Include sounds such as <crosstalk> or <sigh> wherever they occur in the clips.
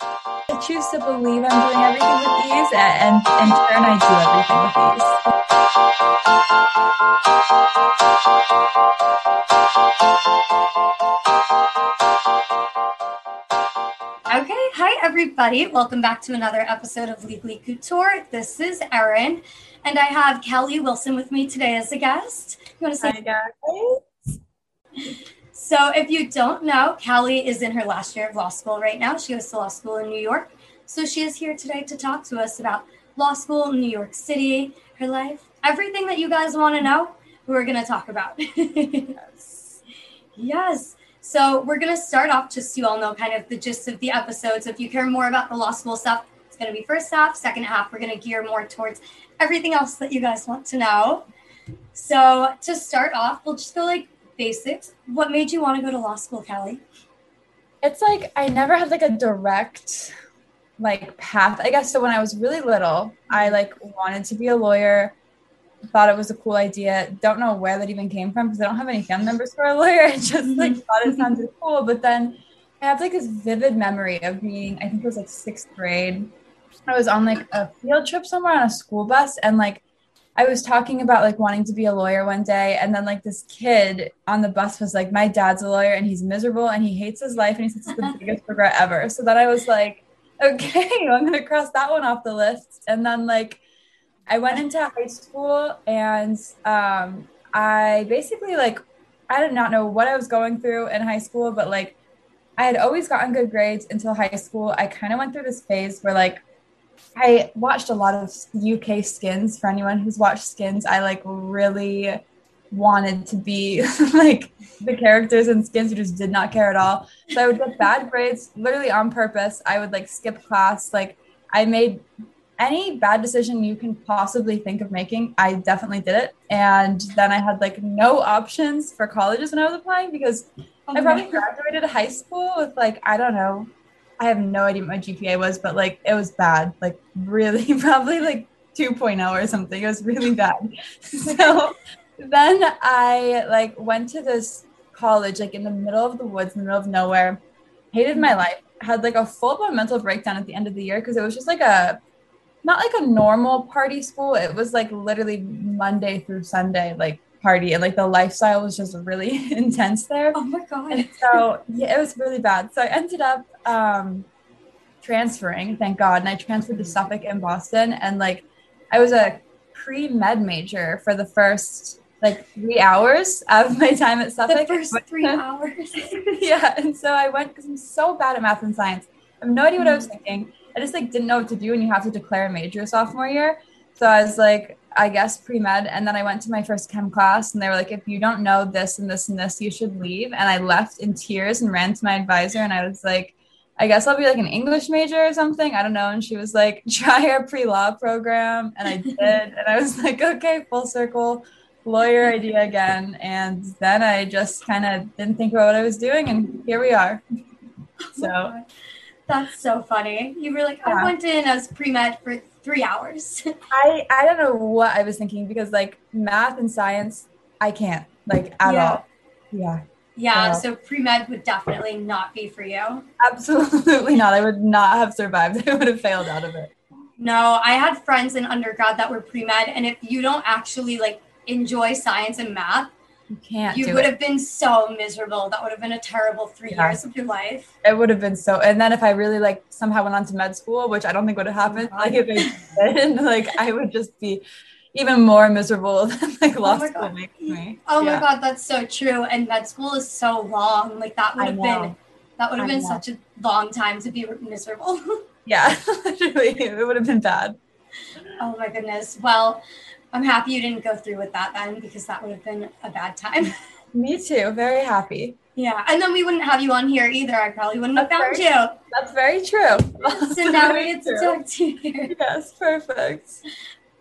I choose to believe I'm doing everything with ease, and in turn, I do everything with ease. Okay, hi everybody. Welcome back to another episode of Legally Couture. This is Erin, and I have Kelly Wilson with me today as a guest. You want to say hi, guys? So, if you don't know, Callie is in her last year of law school right now. She goes to law school in New York. So, she is here today to talk to us about law school in New York City, her life, everything that you guys want to know, we're going to talk about. yes. <laughs> yes. So, we're going to start off just so you all know kind of the gist of the episode. So, if you care more about the law school stuff, it's going to be first half. Second half, we're going to gear more towards everything else that you guys want to know. So, to start off, we'll just go like basics. What made you want to go to law school, Callie? It's like I never had like a direct like path. I guess so when I was really little, I like wanted to be a lawyer. Thought it was a cool idea. Don't know where that even came from because I don't have any family members who are a lawyer. <laughs> I just like mm-hmm. thought it sounded cool. But then I have like this vivid memory of being, I think it was like sixth grade. I was on like a field trip somewhere on a school bus and like I was talking about like wanting to be a lawyer one day, and then like this kid on the bus was like, "My dad's a lawyer, and he's miserable, and he hates his life, and he says it's the <laughs> biggest regret ever." So then I was like, "Okay, <laughs> I'm gonna cross that one off the list." And then like, I went into high school, and um, I basically like, I did not know what I was going through in high school, but like, I had always gotten good grades until high school. I kind of went through this phase where like I watched a lot of UK skins. For anyone who's watched skins, I like really wanted to be <laughs> like the characters in skins who just did not care at all. So I would get bad grades literally on purpose. I would like skip class. Like I made any bad decision you can possibly think of making. I definitely did it. And then I had like no options for colleges when I was applying because oh I probably graduated high school with like, I don't know, I have no idea what my GPA was, but like it was bad, like really, <laughs> probably like 2.0 or something. It was really bad. <laughs> so then I like went to this college, like in the middle of the woods, in the middle of nowhere, hated my life, had like a full blown mental breakdown at the end of the year because it was just like a not like a normal party school. It was like literally Monday through Sunday, like party and like the lifestyle was just really <laughs> intense there. Oh my god. And so yeah, it was really bad. So I ended up um transferring, thank God. And I transferred to Suffolk in Boston and like I was a pre-med major for the first like three hours of <laughs> my time at Suffolk. The first three <laughs> hours. yeah. And so I went because I'm so bad at math and science. I have no idea what I was mm. thinking. I just like didn't know what to do and you have to declare a major sophomore year. So I was like, I guess pre med. And then I went to my first chem class and they were like, if you don't know this and this and this, you should leave. And I left in tears and ran to my advisor and I was like, I guess I'll be like an English major or something. I don't know. And she was like, <laughs> try our pre law program. And I did. and I was <laughs> like, okay, full circle, lawyer idea again. And then I just kind of didn't think about what I was doing. And here we are. So <laughs> that's so funny. You were like, yeah. I went in as pre med for three hours. <laughs> I I don't know what I was thinking because like math and science, I can't like at yeah. all. Yeah. Yeah, so pre med would definitely not be for you. Absolutely not. I would not have survived. <laughs> I would have failed out of it. No, I had friends in undergrad that were pre med, and if you don't actually like enjoy science and math, You can't. You would it. have been so miserable. That would have been a terrible three Yeah. years of your life. It would have been so. And then if I really like somehow went on to med school, which I don't think would have oh happened, like if I did, <laughs> like I would just be even more miserable <laughs> than like oh law my school makes me. Oh Yeah. my god, that's so true. And med school is so long. Like that would have been that would have I been know. such a long time to be miserable. <laughs> Yeah, literally, it would have been bad. oh my goodness. Well, I'm happy you didn't go through with that then because that would have been a bad time. <laughs> Me too. Very happy. yeah. And then we wouldn't have you on here either. I probably wouldn't have That's found you. That's very true. <laughs> So <laughs> now we get to talk to you. Yes, perfect.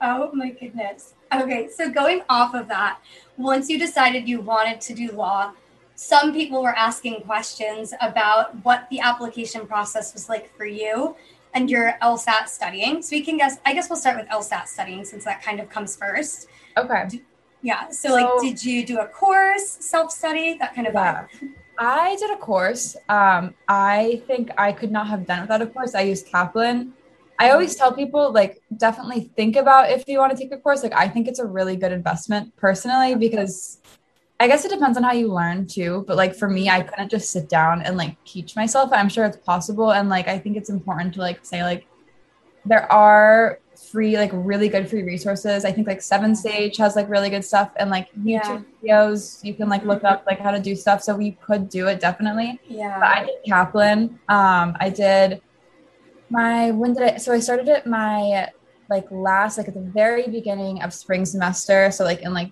Oh my goodness. Okay, so going off of that, once you decided you wanted to do law, some people were asking questions about what the application process was like for you and your LSAT studying. So we can guess, I guess we'll start with LSAT studying since that kind of comes first. Okay. Yeah. So, like, did you do a course, self study, that kind of Yeah. vibe? I did a course. Um, I think I could not have done it without a course. I used Kaplan. I always tell people like definitely think about if you want to take a course. Like I think it's a really good investment personally because I guess it depends on how you learn too. But like for me, I couldn't just sit down and like teach myself. I'm sure it's possible. And like I think it's important to like say like there are free, like really good free resources. I think like 7Sage has like really good stuff and like YouTube videos you can like look up like how to do stuff. So we could do it definitely. Yeah. But I did Kaplan. Um, I did my when did I? So I started it my like last like at the very beginning of spring semester. So like in like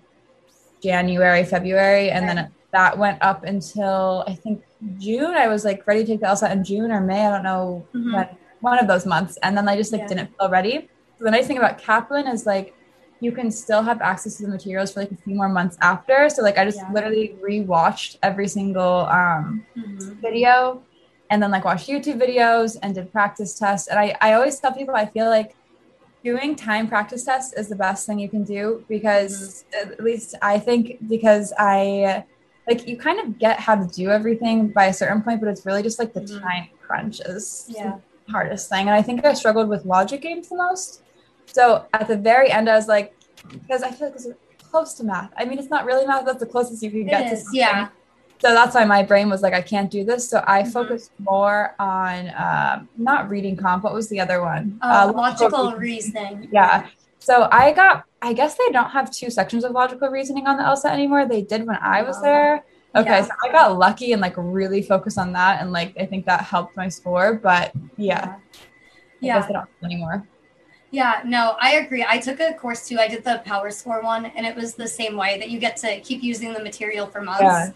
January, February, and then that went up until I think June. I was like ready to take the LSAT in June or May. I don't know Mhm. when. One of those months, and then I just like Yeah. didn't feel ready. So the nice thing about Kaplan is like you can still have access to the materials for like a few more months after. So like I just Yeah. literally rewatched every single um Mhm. video and then like watched YouTube videos and did practice tests. And I, I always tell people I feel like doing time practice tests is the best thing you can do because at least I think because I like you kind of get how to do everything by a certain point, but it's really just like the Mhm. time crunch is Yeah. the hardest thing. And I think I struggled with logic games the most. So at the very end, I was like, because I feel like it's close to math. I mean, it's not really math, that's the closest you can It get to something. yeah. So that's why my brain was like, I can't do this. So I Mhm. focused more on um, not reading comp. What was the other one? Uh, Uh, logical reasoning. Yeah. So I got, I guess they don't have two sections of logical reasoning on the LSAT anymore. They did when I was Oh. there. Okay. Yeah. So I got lucky and like really focused on that. And like, I think that helped my score. But yeah, Yeah. I Yeah. guess they don't anymore. Yeah, no, I agree. I took a course too. I did the Power Score one, and it was the same way that you get to keep using the material for months. Yeah.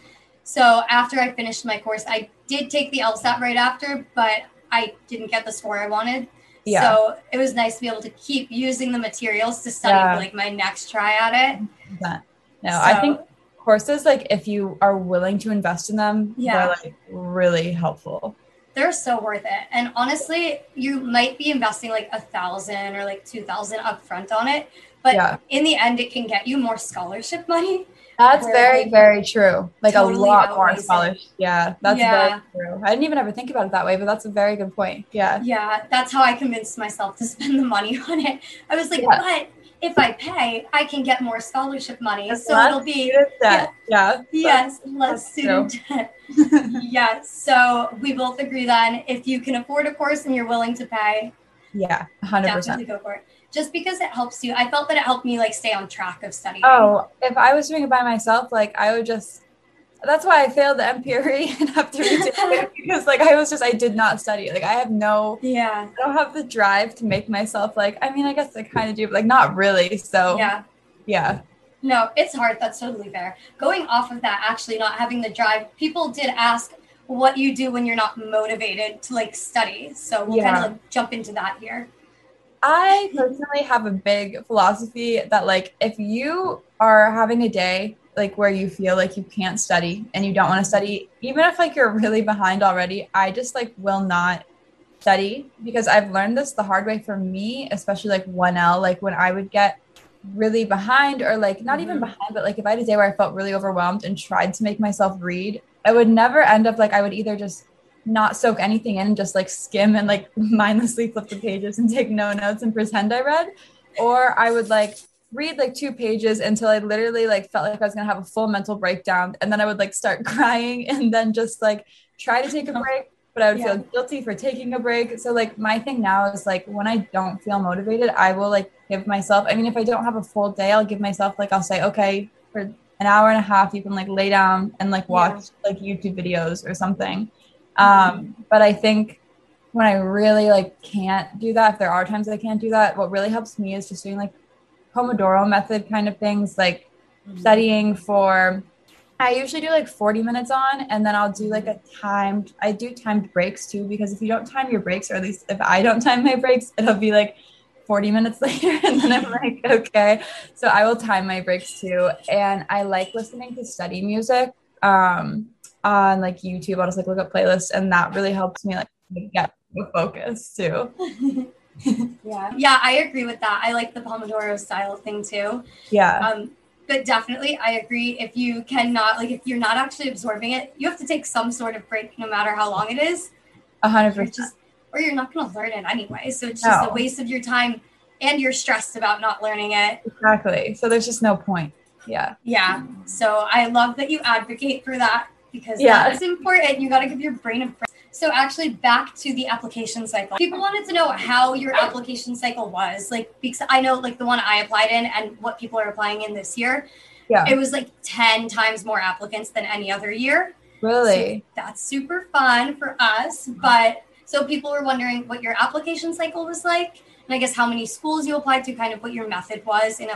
So after I finished my course, I did take the LSAT right after, but I didn't get the score I wanted. Yeah. So it was nice to be able to keep using the materials to study Yeah. for like my next try at it. That- No, I think courses, like if you are willing to invest in them, Yeah. like really helpful. they're so worth it. And honestly, you might be investing like a thousand or like two thousand upfront on it, but Yeah. in the end, it can get you more scholarship <laughs> money. That's Where, very, like, very true. Like totally a lot more scholarship. Yeah, that's Yeah. very true. I didn't even ever think about it that way, but that's a very good point. Yeah. Yeah, that's how I convinced myself to <laughs> spend the money on it. I was like, Yeah. but if I pay, I can get more scholarship money. That's so it'll be debt. Yeah. yes, less student debt. <laughs> yes. So we both agree then if you can afford a course and you're willing to pay, Yeah. hundred percent. go for it. Just because it helps you. I felt that it helped me like stay on track of studying. Oh, if I was doing it by myself, like I would just that's why I failed the MPRE <laughs> and have to retake it <laughs> because like I was just I did not study. Like I have no Yeah. I don't have the drive to make myself like I mean I guess I kind of do, but like not really. So Yeah. yeah. No, it's hard. That's totally fair. Going off of that, actually not having the drive, people did ask what you do when you're not motivated to like study. So we'll kind of like jump into that here. I personally have a big philosophy that like if you are having a day like where you feel like you can't study and you don't want to study, even if like you're really behind already, I just like will not study because I've learned this the hard way for me, especially like 1L, like when I would get really behind or like not even Mhm. behind, but like if I had a day where I felt really overwhelmed and tried to make myself read, I would never end up like I would either just not soak anything in and just like skim and like <laughs> mindlessly flip the pages and take no notes and pretend I read. Or I would like read like two pages until I literally like felt like I was gonna have a full mental breakdown, and then I would like start <laughs> crying, and then just like try to take a oh. break, but I would Yeah. feel guilty for taking a break. So like my thing now is like when I don't feel motivated, I will like give myself. I mean, if I don't have a full day, I'll give myself like I'll say, okay, for an hour and a half, you can like lay down and like watch like YouTube videos or something. Um, but I think when I really like can't do that, if there are times I can't do that, what really helps me is just doing like Pomodoro method kind of things, like studying for. I usually do like 40 minutes on, and then I'll do like a timed. I do timed breaks too, because if you don't time your breaks, or at least if I don't <laughs> time my breaks, it'll be like 40 minutes <laughs> later, and then I'm like, okay. So I will time my breaks too, and I like listening to study music um, on like YouTube. I'll just like look up playlists, and that really helps me like get focus too. <laughs> Yeah. Yeah, I agree with that. I like the Pomodoro style thing too. Yeah, Um, but definitely, I agree. If you cannot, like, if you're not actually absorbing it, you have to take some sort of break, no matter how long it is, a hundred or percent. or you're not going to learn it anyway. So it's just No. a waste of your time, and you're stressed about not learning it. Exactly. So there's just no point. Yeah. Yeah. So I love that you advocate for that because Yeah. that's important. You got to give your brain a break. So actually, back to the application cycle. People wanted to know how your application cycle was, like because I know like the one I applied in and what people are applying in this year. Yeah. It was like ten times more applicants than any other year. Really? That's super fun for us. But so people were wondering what your application cycle was like, and I guess how many schools you applied to, kind of what your method was in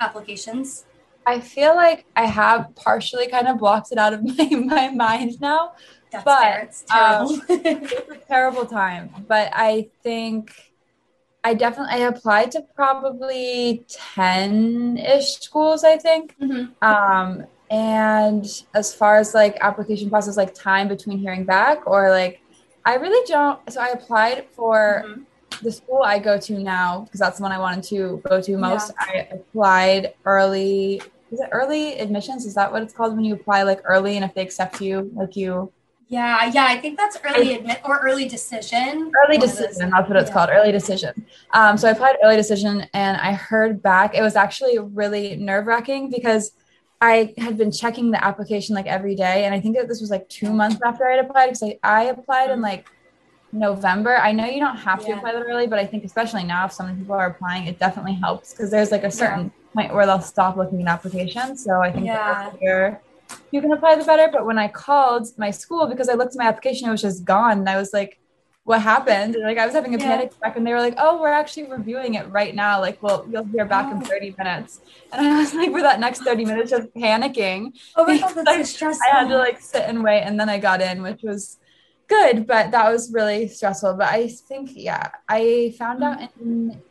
applications. I feel like I have partially kind of blocked it out of <laughs> my, my mind now. That's But, fair. It's terrible. It's <laughs> a terrible time, but I think I definitely I applied to probably 10-ish schools, I think. Mhm. Um, and as far as like application process, like time between hearing back or like, I really don't. So I applied for Mhm. the school I go to now because that's the one I wanted to go to most. I applied early. Is it early admissions? Is that what it's called when you apply like early and if they accept you, like you Yeah, yeah, I think that's early admit or early decision. early One of those. decision? That's what it's Yeah. called, early decision. Um, so I applied early decision and I heard back. It was actually really nerve wracking because I had been checking the application like every day, and I think that this was like two months after I had applied because I, I applied in like November. I know you don't have to apply that early, but I think especially now, if so many people are applying, it definitely helps because there's like a certain point where they'll stop looking at applications. So I think Yeah. the earlier you can apply, the better. But when I called my school because I looked at my application, it was just gone, and I was like, "What happened?" And, like I was having a Yeah. panic attack, and they were like, "Oh, we're actually reviewing it right now. Like, well, you'll hear back in Oh. 30 minutes." And I was like, for that next 30 minutes, just panicking. Oh my <laughs> god, that's so stressful. I had to like sit and wait, and then I got in, which was good, but that was really stressful. But I think, yeah, I found mm. out in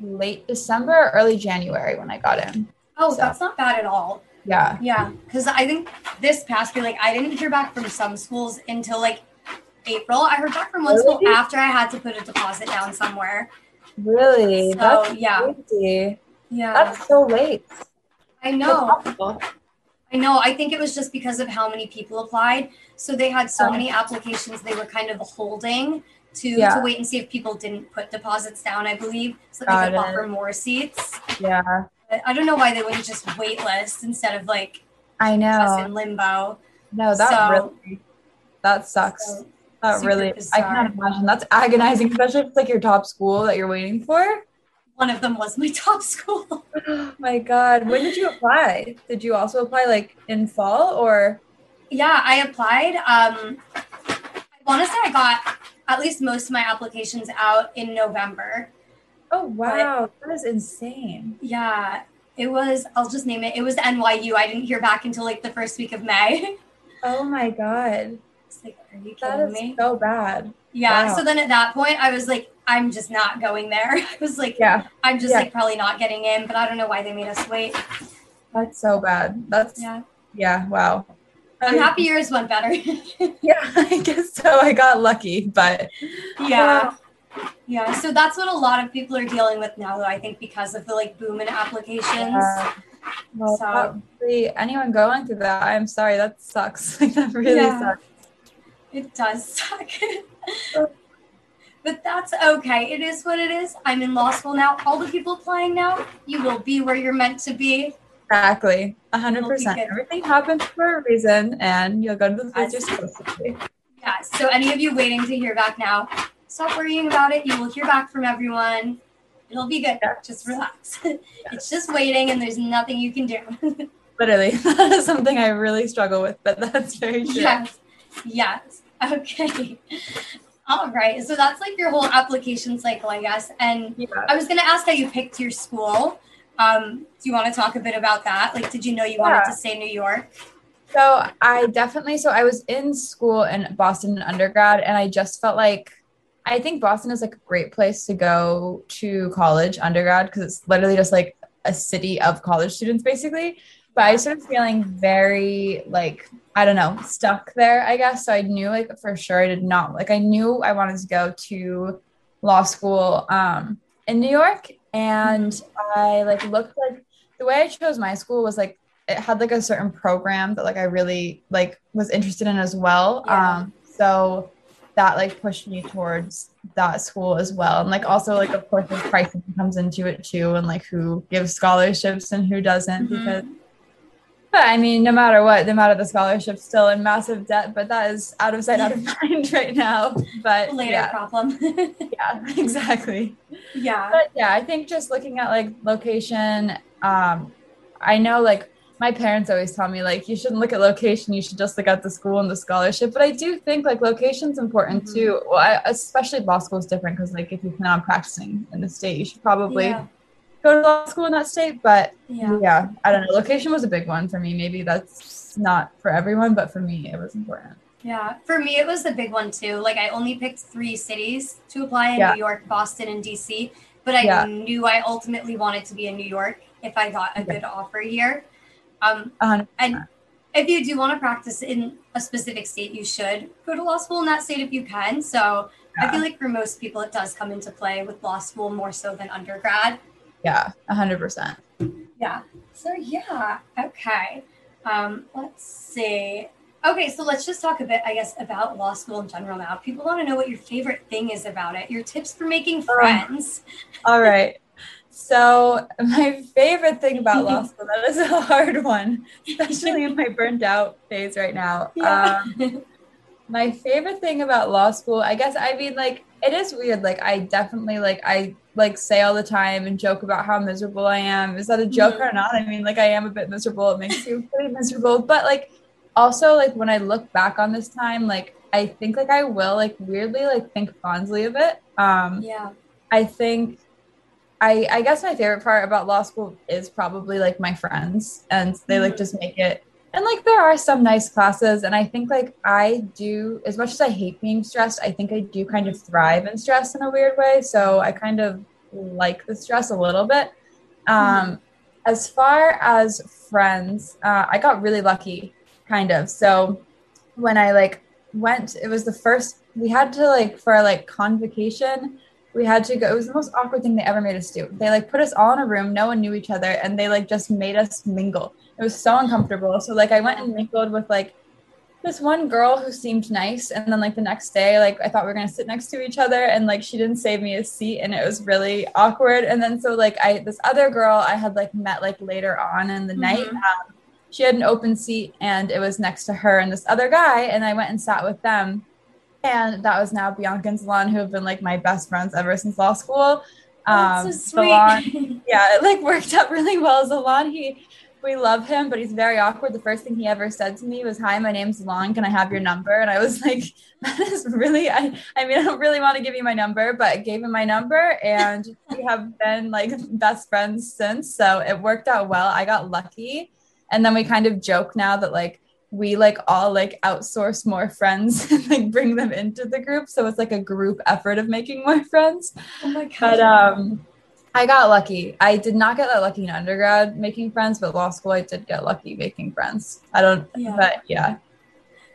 late December, or early January when I got in. oh, so. that's not bad at all. Yeah. Yeah, because I think this past year, like, I didn't hear back from some schools until like April. I heard back from one school after I had to put a deposit down somewhere. Really? So, That's yeah. crazy. Yeah, That's so late. I know. I know. I think it was just because of how many people applied. So they had so many applications, they were kind of holding to Yeah. to wait and see if people didn't put deposits down. I believe so they Got could it. offer more seats. Yeah. But I don't know why they wouldn't just wait list instead of like I know. in limbo. No, that So- really that sucks. So, that really I bizarre. can't imagine. That's agonizing, especially if it's like your top school that you're waiting for. One of them was my <laughs> top school. Oh <gasps> my god. When did you apply? Did you also apply like in fall or yeah, I applied. Um, I want to say I got at least most of my applications out in November. Oh wow, that is insane. Yeah, it was. I'll just name it. It was NYU. I didn't hear back until like the first week of May. <laughs> Oh my god. It's like, are you kidding is me? so bad. Yeah. wow. So then at that point, I was like, I'm just not going there. <laughs> I was like, Yeah, I'm just Yeah. like probably not getting in. But I don't know why they made us wait. that's so bad. That's yeah, Yeah. wow. I'm happy yours went better. <laughs> Yeah, I guess so. I got lucky, but yeah. Yeah. So that's what a lot of people are dealing with now, though. I think because of the like boom in applications. Uh, well, So- anyone going through that, I'm sorry, that sucks. <laughs> Like that really Yeah. sucks. It does suck. But that's okay. It is what it is. I'm in law school now. All the people applying now, you will be where you're meant to be. Exactly. A 100%. Everything happens for a reason and you'll go to the place you're Yes. supposed to be. Yeah. So any of you waiting to hear back now, stop worrying about it. You will hear back from everyone. It'll be good. Yeah. Just relax. <laughs> it's just waiting, and there's nothing you can do. <laughs> Literally. <laughs> That is something I really struggle with, but that's very true. yes. Yes. Okay. All right. So that's like your whole application cycle, I guess. And Yeah. I was going to ask how you picked your school. Um, do you want to talk a bit about that? Like, did you know you wanted to stay New York? So I definitely so I was in school in Boston in undergrad and I just felt like I think Boston is like a great place to go to college undergrad because it's literally just like a city of college students basically. But I started feeling very like I don't know stuck there I guess. So I knew like for sure I did not like I knew I wanted to go to law school um, in New York and I like looked like the way I chose my school was like it had like a certain program that like I really like was interested in as well. Yeah. Um so that like pushed me towards that school as well. And like also like of course like pricing comes into it too and like who gives scholarships and who doesn't Mhm. because but I mean no matter what, the amount of the scholarship, still in massive debt, but that is out of sight, out of <laughs> mind right now. But Later yeah, problem. <laughs> yeah, exactly yeah. but yeah i think just looking at like location um i know like my parents always tell me like you shouldn't look at location you should just look at the school and the scholarship but i do think like location's important Mhm. too well I, especially law school is different because like if you plan on practicing in the state you should probably Yeah. Go to law school in that state but Yeah. yeah i don't know location was a big one for me maybe that's not for everyone but for me it was important Yeah, for me it was the big one too. Like I only picked three cities to apply in Yeah. New York, Boston, and DC. But I Yeah. knew I ultimately wanted to be in New York if I got a good offer here. Um, and if you do want to practice in a specific state, you should go to law school in that state if you can. So I feel like for most people, it does come into play with law school more so than undergrad. Yeah a hundred percent Yeah. So yeah. Okay. Um, let's see. Okay, so let's just talk a bit, I guess, about law school in general now. People want to know what your favorite thing is about it. Your tips for making friends. All right. So my favorite thing about law <laughs> school, that is a hard one, especially in my burned out phase right now. Um, my favorite thing about law school, I guess, I mean, like, it is weird. Like, I definitely, like, I, like, say all the time and joke about how miserable I am. Is that a joke or not? I mean, like, I am a bit miserable. It makes you pretty miserable. But, like, also, like, when I look back on this time, like, I think, like, I will, like, weirdly, like, think fondly of it. Um, yeah. I think I I guess my favorite part about law school is probably like my friends and they like Mhm. just make it and like there are some nice classes and I think like I do as much as I hate being stressed, I think I do kind of thrive in stress in a weird way. So I kind of like the stress a little bit. Um as far as friends, uh, I got really lucky kind of. So when I like went, it was the first we had to like for like convocation we had to go it was the most awkward thing they ever made us do they like put us all in a room no one knew each other and they like just made us mingle it was so uncomfortable so like i went and mingled with like this one girl who seemed nice and then like the next day like i thought we were going to sit next to each other and like she didn't save me a seat and it was really awkward and then so like i this other girl i had like met like later on in the night Mhm. um, she had an open seat and it was next to her and this other guy and i went and sat with them and that was now Bianca and Salon, who have been like my best friends ever since law school. Um, so sweet. Salon, <laughs> yeah, it like worked out really well. Salon, he, we love him, but he's very awkward. The first thing he ever said to me was, "Hi, my name's Salon. Can I have your number?" And I was <laughs> like, "That is really, I, I mean, I don't really want to give you my number, but I gave him my number, and we have been like best friends since. So it worked out well. I got lucky, and then we kind of joke now that like we like all like outsource more friends <laughs> and like bring them into the group so it's like a group effort of making more friends oh my god. but um i got lucky i did not get that lucky in undergrad making friends but law school i did get lucky making friends i don't Yeah. but yeah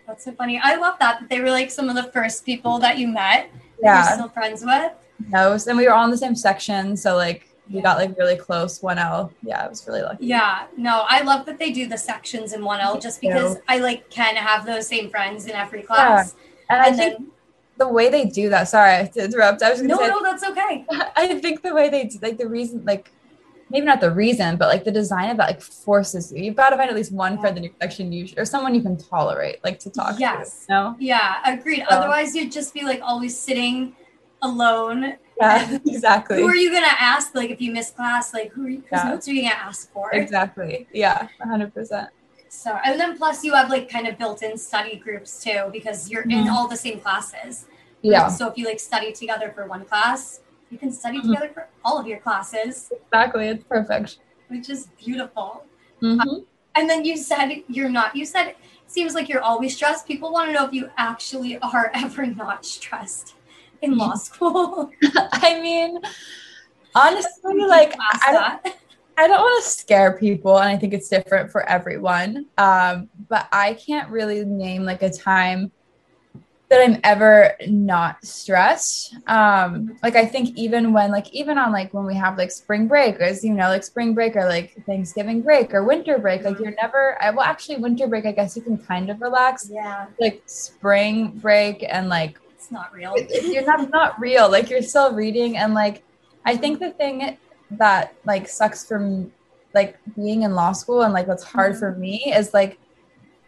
That's so funny. I love that that they were like some of the first people that you met. that yeah You're still friends with. no and we were all in the same section so like we got like really close 1l yeah i was really lucky Yeah, no, I love that they do the sections in 1L just because I like can have those same friends in every class. and i And think then the way they do that. Sorry, to interrupt. I was No, say, no, that's okay. <laughs> I think the way they do, like the reason, like maybe not the reason, but like the design of that, like forces you. You've got to find at least one friend in your section, you or someone you can tolerate, like to talk Yes. to. No. Yeah, agreed. So- Otherwise, you'd just be like always sitting alone. Yeah, <laughs> exactly. Who are you gonna ask? Like, if you miss class, like who are you, whose Yeah. notes are you gonna ask for? Exactly. Yeah, hundred percent. So, and then plus you have like kind of built-in study groups too, because you're in Mhm. all the same classes. Yeah, So if you like study together for one class, you can study Mhm. together for all of your classes, exactly. It's perfect. which is beautiful. Mhm. And then you said you're not. You said it seems like you're always stressed. People want to know if you actually are <laughs> ever not stressed in law school. <laughs> I mean, honestly, like I. I don't want to scare people, and I think it's different for everyone. Um, but I can't really name like a time that I'm ever not stressed. Um, like I think even when like even on like when we have like spring break, as you know, like spring break or like Thanksgiving break or winter break, like you're never. I well actually winter break, I guess you can kind of relax. Yeah, Like spring break and like it's not real. you're not not real like you're still reading and like i think the thing that like sucks from like being in law school and like what's hard for mm-hmm. me is like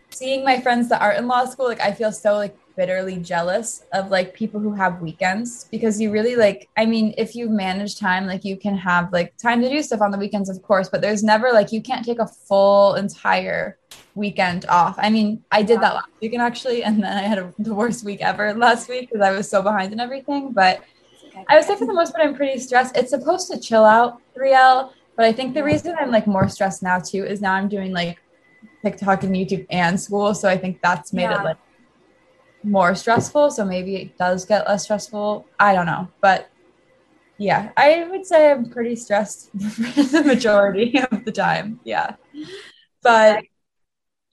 seeing my friends that aren't in law school like i feel so like bitterly jealous of like people who have weekends because you really like i mean if you manage time like you can have like time to do stuff on the weekends of course but there's never like you can't take a full entire weekend off i mean i did that last weekend actually and then i had a, the worst week ever last week because i was so behind in everything but. I would say for the most part, I'm pretty stressed. It's supposed to chill out 3L, but I think the reason I'm like more stressed now too is now I'm doing like TikTok and YouTube and school. So I think that's made Yeah. it like more stressful. So maybe it does get less stressful. I don't know. But yeah, I would say I'm pretty stressed <laughs> the majority of the time. Yeah. But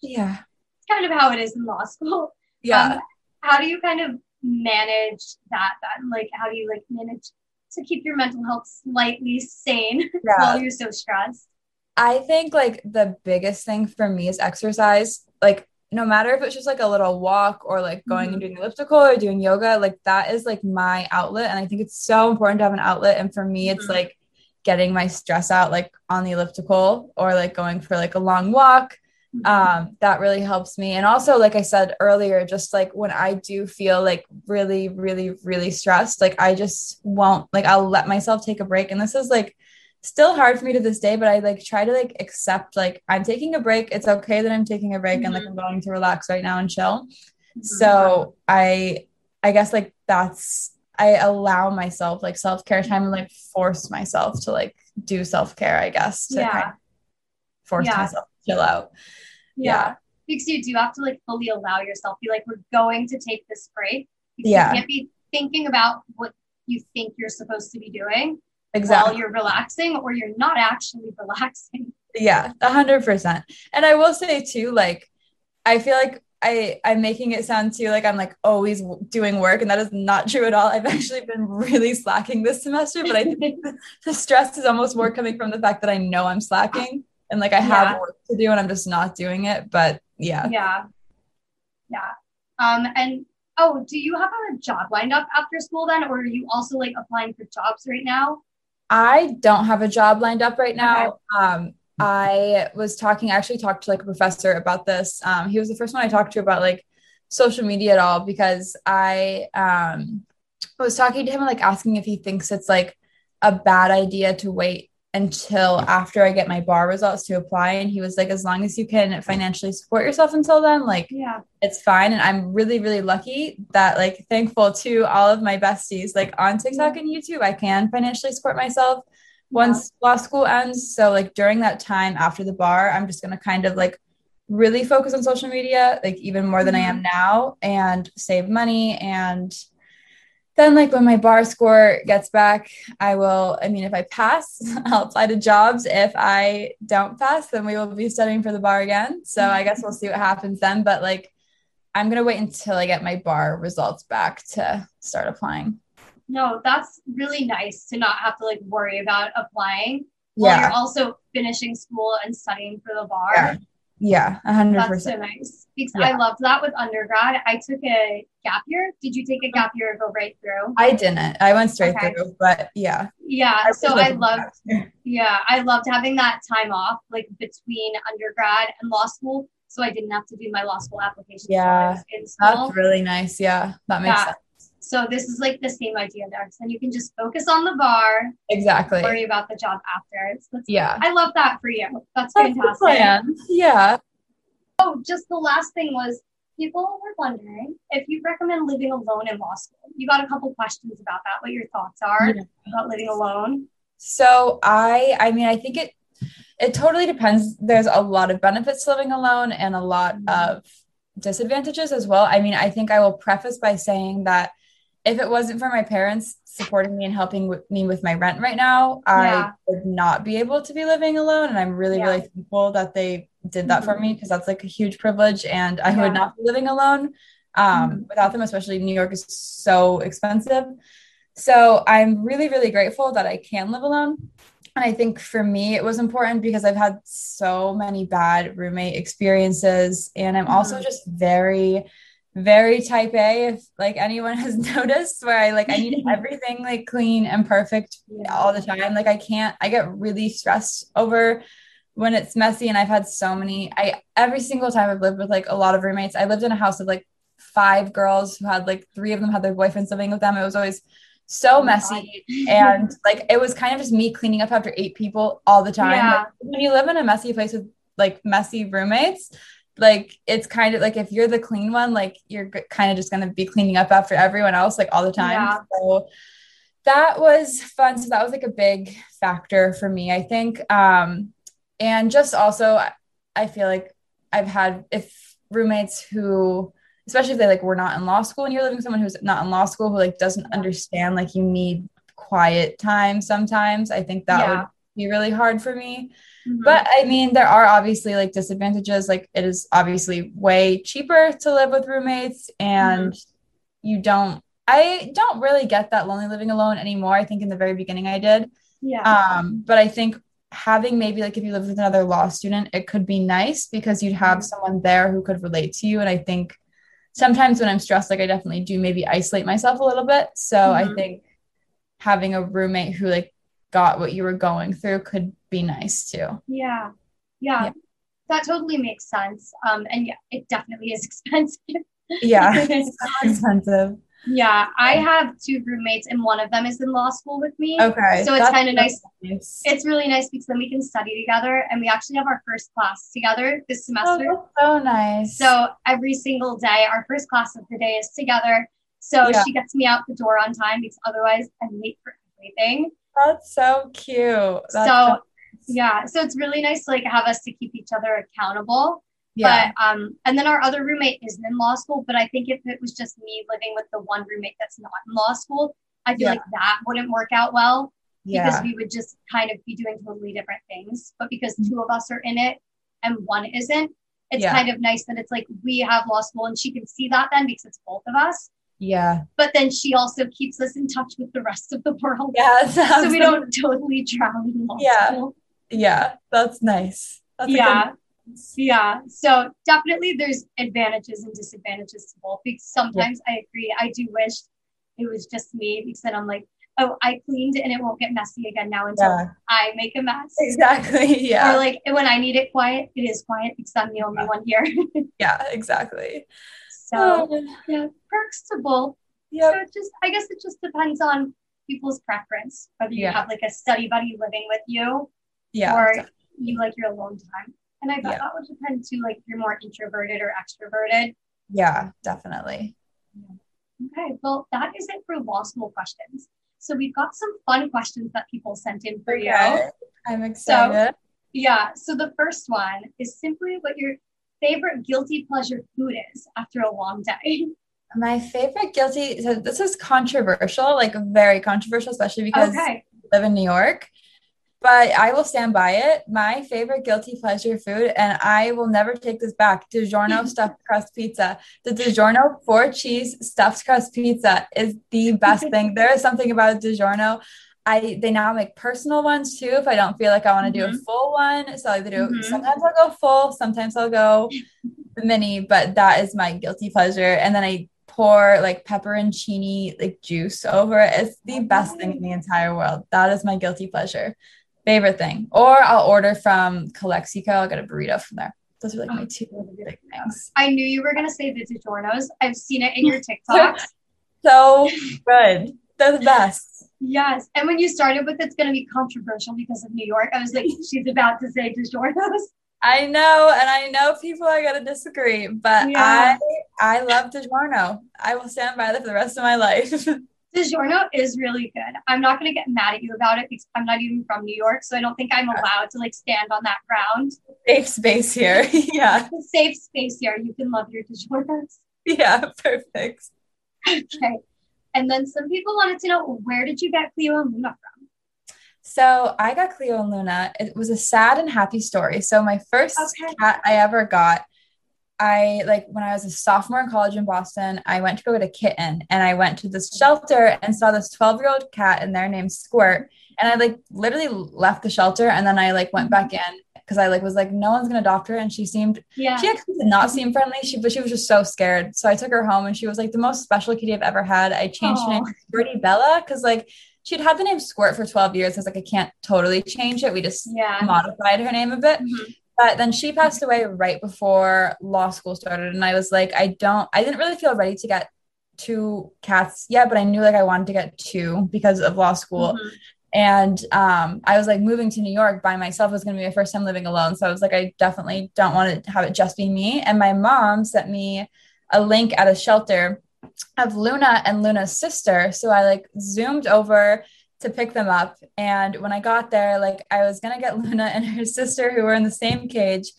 yeah. It's kind of how it is in law school. Yeah. Um, how do you kind of manage that? Then, like, how do you like manage to keep your mental health slightly sane <laughs> Yeah. while you're so stressed? I think like the biggest thing for me is exercise. Like no matter if it's just like a little walk or like going and doing elliptical or doing yoga, like that is like my outlet. And I think it's so important to have an outlet. And for me, it's Mhm. like getting my stress out like on the elliptical or like going for like a long walk. Um, that really helps me. And also, like I said earlier, just like when I do feel like really, really, really stressed, like I just won't like I'll let myself take a break. And this is like still hard for me to this day, but I like try to like accept like I'm taking a break. It's okay that I'm taking a break and like I'm going to relax right now and chill. Mhm. So I I guess like that's I allow myself like self-care time and like force myself to like do self-care, I guess, to Yeah. kind of force Yeah. myself chill out. Yeah. because you do have to like fully allow yourself be like we're going to take this break Yeah. you can't be thinking about what you think you're supposed to be doing Exactly. while you're relaxing or you're not actually <laughs> relaxing Yeah, a hundred percent. And I will say too, like, I feel like I I'm making it sound too like I'm like always w- doing work, and that is not <laughs> true at all. I've actually been really slacking this semester, but I think <laughs> the stress is almost more coming from the fact that I know I'm slacking and like I have Yeah. work to do and I'm just not doing it. But yeah, yeah yeah um and oh do you have a job lined up after school then or are you also like applying for jobs right now I don't have a job lined up right now. Um, I was talking, I actually talked to like a professor about this. Um, he was the first one I talked to about like social media at all because I um, was talking to him like asking if he thinks it's like a bad idea to wait until after I get my bar results to apply. And he was like, as long as you can financially support yourself until then, like yeah it's fine. And I'm really, really lucky that like thankful to all of my besties, like on TikTok and YouTube, I can financially support myself once law school ends. So like during that time after the bar, I'm just gonna kind of like really focus on social media, like even more than I am now, and save money. And then like when my bar score gets back, I will, I mean, if I pass, <laughs> I'll apply to jobs. If I don't pass, then we will be studying for the bar again. So I guess we'll see what happens then. But like I'm gonna wait until I get my bar results back to start applying. no that's really nice to not have to like worry about applying while Yeah. you're also finishing school and studying for the bar Yeah. Yeah, a hundred That's so nice. Because Yeah. I loved that with undergrad. I took a gap year. Did you take a gap year or go right through? I didn't. I went straight Okay. through, but yeah. Yeah. So I loved yeah, I loved having that time off like between undergrad and law school. So I didn't have to do my law school application Yeah, was in school. That's really nice. Yeah, that makes Yeah. sense. So this is like the same idea there. So then you can just focus on the bar, Exactly. worry about the job after. So Yeah. I love that for you. That's That's fantastic. Yeah. Oh, just the last thing was people were wondering if you recommend living alone in law school. You got a couple questions about that, what your thoughts are Yeah. about living alone. So I I mean I think it it totally depends. There's a lot of benefits to living alone and a lot mm-hmm. of disadvantages as well. I mean, I think I will preface by saying that if it wasn't for my parents supporting me and helping with me with my rent right now, Yeah. I would not be able to be living alone. And I'm really, Yeah. really thankful that they did that for me because that's like a huge privilege and I Yeah. would not be living alone um, Mhm. without them, especially New York is so expensive. So I'm really, really grateful that I can live alone. And I think for me, it was important because I've had so many bad roommate experiences. And I'm also Mhm. just very, very type A, if like anyone has <laughs> noticed, where I like, I need <laughs> everything like clean and perfect all the time. Like, I can't, I get really stressed over when it's messy. And I've had so many, I, every single time I've lived with like a lot of roommates, I lived in a house of like five girls who had like three of them had their boyfriends living with them. It was always so Oh messy and <laughs> like it was kind of just me cleaning up after eight people all the time. Yeah. Like, when you live in a messy place with like messy roommates, like it's kind of like if you're the clean one, like you're kind of just gonna be cleaning up after everyone else like all the time. Yeah. So that was fun. So that was like a big factor for me, I think. Um, and just also, I- I feel like I've had if roommates who especially if they like were not in law school and you're living with someone who's not in law school who like doesn't understand like you need quiet time sometimes i think that Yeah. would be really hard for me Mhm. but i mean there are obviously like disadvantages like it is obviously way cheaper to live with roommates and you don't i don't really get that lonely living alone anymore i think in the very beginning i did yeah. um, but I think having maybe like if you live with another law student, it could be nice because you'd have Mhm. someone there who could relate to you. And I think sometimes when I'm stressed, like I definitely do maybe isolate myself a little bit. So I Mhm. think having a roommate who like got what you were going through could be nice too. Yeah. Yeah. Yeah. That totally makes sense. Um, and yeah, it definitely is <laughs> expensive. Yeah, <laughs> it's <laughs> expensive. yeah. I have two roommates and one of them is in law school with me. Okay, So it's kinda nice. nice. It's really nice because then we can study together and we actually have our first class together this Oh, semester. that's so nice. So every single day, our first class of the day is together. So Yeah. she gets me out the door on time because otherwise I'm late for everything. That's so cute. That's So. Yeah. So it's really nice to like have us to keep each other accountable. yeah, But um, and then our other roommate isn't in law school. But I think if it was just me living with the one roommate that's not in law school, I feel Yeah. like that wouldn't work out well yeah. because we would just kind of be doing totally different things. But because Mhm. two of us are in it and one isn't, it's Yeah. kind of nice that it's like we have law school and she can see that then because it's both of us. Yeah, But then she also keeps us in touch with the rest of the world. yeah. So we don't totally drown in law Yeah. school. Yeah, that's nice. That's a good- yeah. Yeah. So definitely there's advantages and disadvantages to both because sometimes I agree. I do wish it was just me because then I'm like, oh, I cleaned and it won't get messy again now until yeah, I make a mess. exactly. <laughs> Yeah, Or like when I need it quiet, it is quiet because I'm the only one here. <laughs> yeah, exactly. So Oh, yeah, perks to both. Yeah. So it just I guess it just depends on people's preference, whether you Yeah. have like a study buddy living with you Yeah, or def- you like your alone time. And I bet Yeah. that would depend too, like if you're more introverted or extroverted. yeah, definitely. Okay, well, that is it for law school questions. So we've got some fun questions that people sent in for you. I'm excited. Yeah, so the first one is simply what your favorite guilty pleasure food is after a long day. My favorite guilty. So this is controversial, like very controversial, especially because Okay. I live in New York. But I will stand by it. My favorite guilty pleasure food, and I will never take this back. DiGiorno <laughs> stuffed crust pizza. The DiGiorno four cheese stuffed crust pizza is the best thing. There is something about DiGiorno. I they now make personal ones too if I don't feel like I want to Mhm. do a full one. So I either do Mhm. sometimes I'll go full, sometimes I'll go <laughs> the mini, but that is my guilty pleasure. And then I pour like pepperoncini like juice over it. It's the best thing in the entire world. That is my guilty pleasure. Favorite thing. Or I'll order from Calexico. I'll get a burrito from there. Those are like my two big things. I knew you were gonna say the DiGiorno's. I've seen it in your <laughs> TikToks. So good. They're the best. Yes. And when you started with it's gonna be controversial because of New York, I was like, <laughs> she's about to say DiGiorno's. I know, and I know people are gonna disagree, but Yeah. I I love DiGiorno. I will stand by that for the rest of my life. <laughs> DiGiorno is really good. I'm not gonna get mad at you about it because I'm not even from New York, so I don't think I'm allowed to like stand on that ground. Safe space here. <laughs> yeah. Safe space here. You can love your DiGiorno's. Yeah, perfect. Okay. And then some people wanted to know where did you get Cleo and Luna from? So I got Cleo and Luna. It was a sad and happy story. So my first Okay. cat I ever got, I like when I was a sophomore in college in Boston, I went to go get a kitten and I went to this shelter and saw this 12 year old cat in there named Squirt. And I like literally left the shelter and then I like went mm-hmm. back in because I like was like, no one's gonna adopt her. And she seemed Yeah. she actually did not seem friendly. She but she was just so scared. So I took her home and she was like the most special kitty I've ever had. I changed her name to Squirty Bella because like she'd had the name Squirt for 12 years. I was like, I can't totally change it. We just Yeah. modified her name a bit. Mhm. But then she passed away right before law school started. And I was like, I don't, I didn't really feel ready to get two cats yet, but I knew like I wanted to get two because of law school. Mhm. And um, I was like moving to New York by myself was going to be my first time living alone. So I was like, I definitely don't want to have it just be me. And my mom sent me a link at a shelter of Luna and Luna's sister. So I like zoomed over to pick them up. And when I got there, like I was going to get <laughs> Luna and her sister who were in the same cage.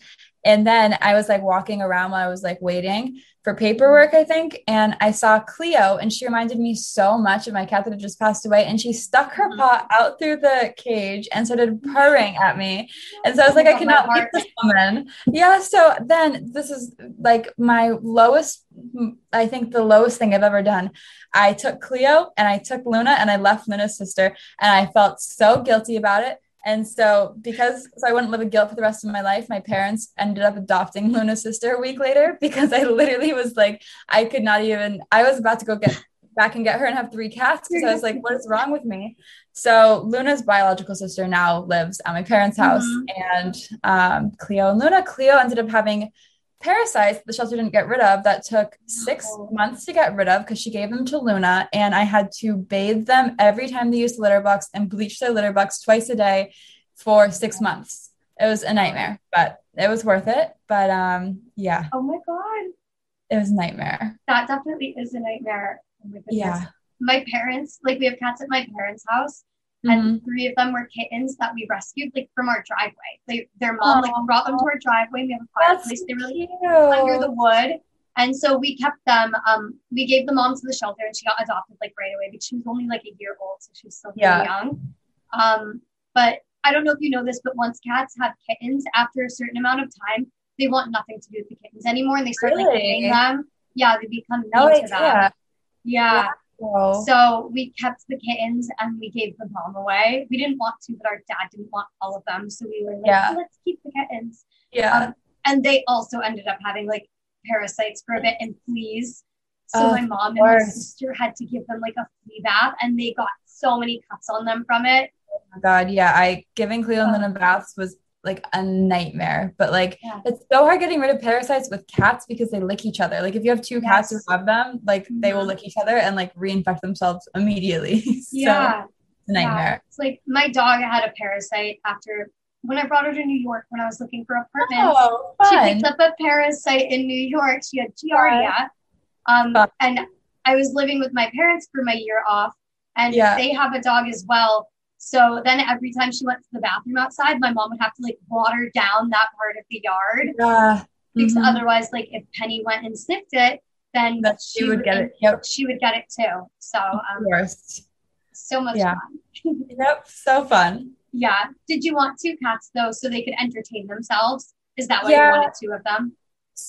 And then I was like walking around while I was like waiting for paperwork, I think. And I saw Cleo, and she reminded me so much of my cat that had just passed away. And she stuck her Mhm. paw out through the cage and started purring at me. And so I was like, I Oh, cannot leave this woman. Yeah. So then this is like my lowest, I think the lowest thing I've ever done. I took Cleo and I took Luna and I left Luna's sister. And I felt so guilty about it. And so, because so I wouldn't live with guilt for the rest of my life, my parents ended up adopting Luna's sister a week later <laughs> because I literally was like, I could not even, I was about to go get back and get her and have three cats because I was like, what is wrong with me? So, Luna's biological sister now lives at my parents' house, Mhm. and um, Cleo and Luna, Cleo ended up having parasites the shelter didn't get rid of that took six months to get rid of because she gave them to Luna and I had to bathe them every time they used the litter box and bleach their litter box twice a day for six months. It was a nightmare, but it was worth it. But um yeah, Oh my God. it was a nightmare. That definitely is a nightmare. Oh my. Yeah. My parents, like we have cats at my parents' house, Mhm. and three of them were kittens that we rescued like from our driveway. They, their mom like brought them to our driveway. We have a fireplace. They were like under the wood. And so we kept them. Um, we gave the mom to the shelter, and she got adopted like right away But she was only like a year old, so she was still Yeah. young. Um, but I don't know if you know this, but once cats have kittens, after a certain amount of time, they want nothing to do with the kittens anymore, and they start like Really? hitting them. Yeah, they become mean no to them. idea. Yeah. Wow. So we kept the kittens and we gave the mom away. We didn't want to, but our dad didn't want all of them, so we were like, Yeah. let's keep the kittens yeah. um, and they also ended up having like parasites for a bit and fleas. So Oh, my mom and my sister had to give them like a flea bath, and they got so many cuts on them from it. Oh my God, yeah. I giving Cleo and Luna baths was like a nightmare. But like Yeah. it's so hard getting rid of parasites with cats because they lick each other. Like if you have two cats who have them, like they will Mhm. lick each other and like reinfect themselves immediately. <laughs> so Yeah, it's a nightmare. yeah. It's like my dog had a parasite after when I brought her to New York when I was looking for apartments. Oh, she picked up a parasite in New York. She had Giardia. Um, and I was living with my parents for my year off, and Yeah. they have a dog as well. So then every time she went to the bathroom outside, my mom would have to like water down that part of the yard Yeah. because Mhm. otherwise, like if Penny went and sniffed it, then That she would get it. Yep. She would get it too. So um, Worst. so much Yeah. fun. <laughs> Yep. So fun. Yeah. Did you want two cats though, so they could entertain themselves? Is that why Yeah. you wanted two of them?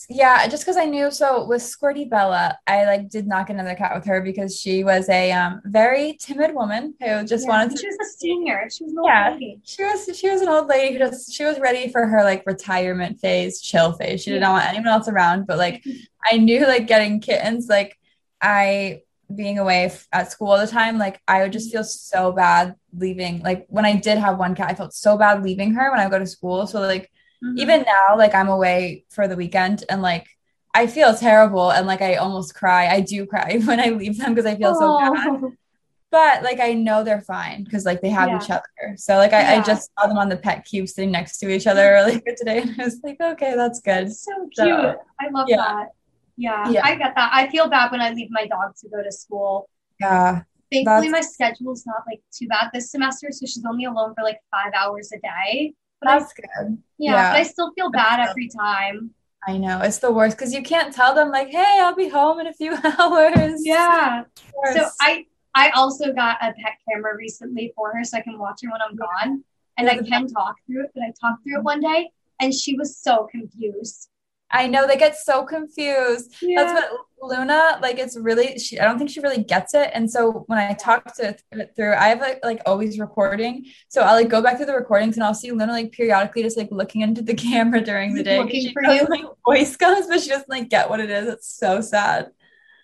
Yeah, just because I knew. So with Squirty Bella, I like did not get another cat with her because she was a um, very timid woman who just Yeah, wanted to. She was a senior. She was an old Yeah. lady. She was she was an old lady who just she was ready for her like retirement phase, chill phase. She did not want anyone else around. But like I knew like getting kittens, like I being away f- at school all the time, like I would just feel so bad leaving. Like when I did have one cat, I felt so bad leaving her when I would go to school. So like Mhm. even now, like I'm away for the weekend and like I feel terrible and like I almost cry. I do cry <laughs> when I leave them because I feel so bad. Oh. But like I know they're fine because like they have Yeah. each other. So like I, I just saw them on the Petcube sitting next to each other earlier <laughs> today and I was like, okay, that's good. So cute. So, I love yeah. that. Yeah, Yeah. I get that. I feel bad when I leave my dog to go to school. Yeah. Thankfully, That's- my schedule's not like too bad this semester, so she's only alone for like five hours a day. But I, That's good. yeah, yeah. but I still feel bad every time. I know. It's the worst because you can't tell them like, hey, I'll be home in a few <laughs> hours. Yeah. So. I I also got a pet camera recently for her, so I can watch her when I'm gone, and I can talk through it. But I talked through it one day, and she was so confused. I know they get so confused. Yeah. That's what Luna like. It's really she. I don't think she really gets it. And so when I talk to it through, I have like like always recording. So I'll like go back through the recordings and I'll see Luna like periodically just like looking into the <laughs> camera during the day. Looking for knows, you. Like voice comes, but she doesn't like get what it is. It's so sad.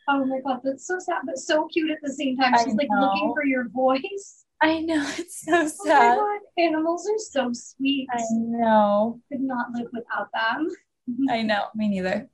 Oh my god, that's so sad, but so cute at the same time. She's like looking for your voice. I know <laughs> it's so Oh my sad. god, animals are so sweet. I know. Could not live without them. <laughs> I know. Me neither.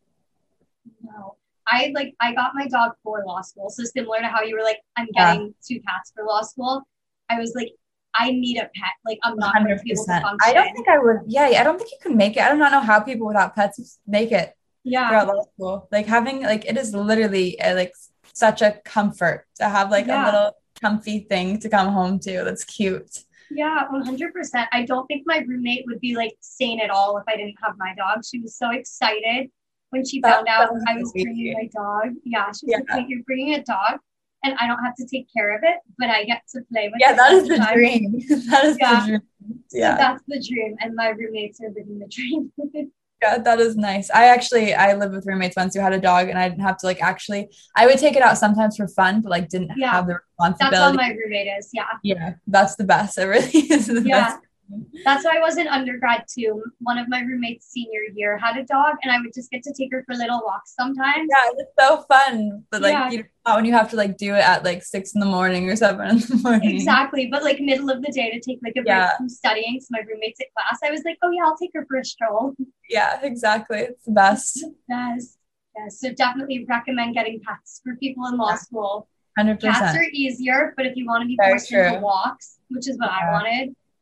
No. I like I got my dog for law school. So similar to how you were like, I'm Yeah. getting two cats for law school. I was like, I need a pet. Like I'm not going Hundred to be able to percent. function. I don't think I would. Yeah, I don't think you can make it. I do not know how people without pets make it. yeah. throughout law school. Like having like it is literally uh, like such a comfort to have like Yeah. a little comfy thing to come home to. That's cute. Yeah, 100%. I don't think my roommate would be like sane at all if I didn't have my dog. She was so excited when she found out I was bringing my dog. Yeah, she was Yeah. like, "Wait, you're bringing a dog and I don't have to take care of it, but I get to play with Yeah, it Yeah, <laughs> that is the dream. that is Yeah. the dream. So Yeah. that's the dream. And my roommates are living the dream. <laughs> yeah, that is nice. I actually I lived with roommates once who had a dog and I didn't have to like actually I would take it out sometimes for fun, but like didn't Yeah. have the responsibility. that's how responsibility. my roommate is. Yeah. yeah, that's the best. It really <laughs> is the Yeah. best. That's why I was in undergrad too. One of my roommates senior year had a dog and I would just get to take her for little walks sometimes. Yeah, it's so fun. But like Yeah. you not when you have to like do it at like six in the morning or seven in the morning. Exactly. But like middle of the day to take like a break Yeah. from studying. So my roommates at class, I was like, oh yeah, I'll take her for a stroll. Yeah, exactly. It's the best. Yes. Yes. So definitely recommend getting pets for people in law Yeah. school. Hundred Cats are easier, but if you want to be Very forced into walks, which is what I Yeah.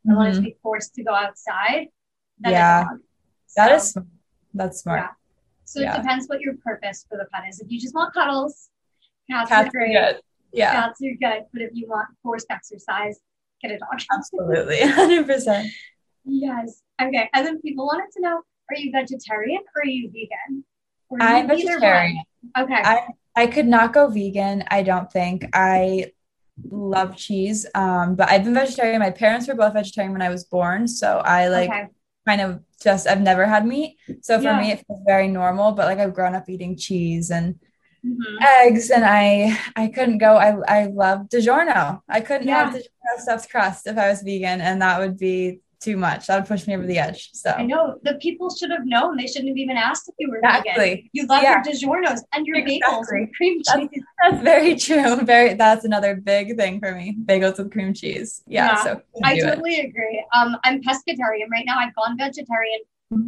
Wanted, I mm-hmm. wanted to be forced to go outside. Yeah. So- is smart. That's smart. Yeah. So Yeah. it depends what your purpose for the pet is. If you just want cuddles, cats, Cats are are great. good. Yeah, Cats are good. But if you want forced exercise, get a dog. absolutely. <laughs> Hundred percent. Yes. Okay. And then people wanted to know: Are you vegetarian or are you vegan? Or are I'm vegetarian. Okay. I I could not go vegan. I don't think. I love cheese. Um, but I've been vegetarian. My parents were both vegetarian when I was born, so I like okay. kind of just I've never had meat. So for Yeah. me, it feels very normal. But like I've grown up eating cheese and Mhm. eggs, and I I couldn't go. I I love DiGiorno. I couldn't have Yeah. DiGiorno stuffed crust if I was vegan, and that would be too much. That would push me over the edge. So I know the people should have known. They shouldn't have even asked if you were Exactly. vegan. You love Yeah. your DiGiorno's and your bagels and cream cheese. That's very true. Very that's another big thing for me. Bagels with cream cheese. Yeah. Yeah, so I do it. totally agree. Um, I'm pescatarian right now. I've gone vegetarian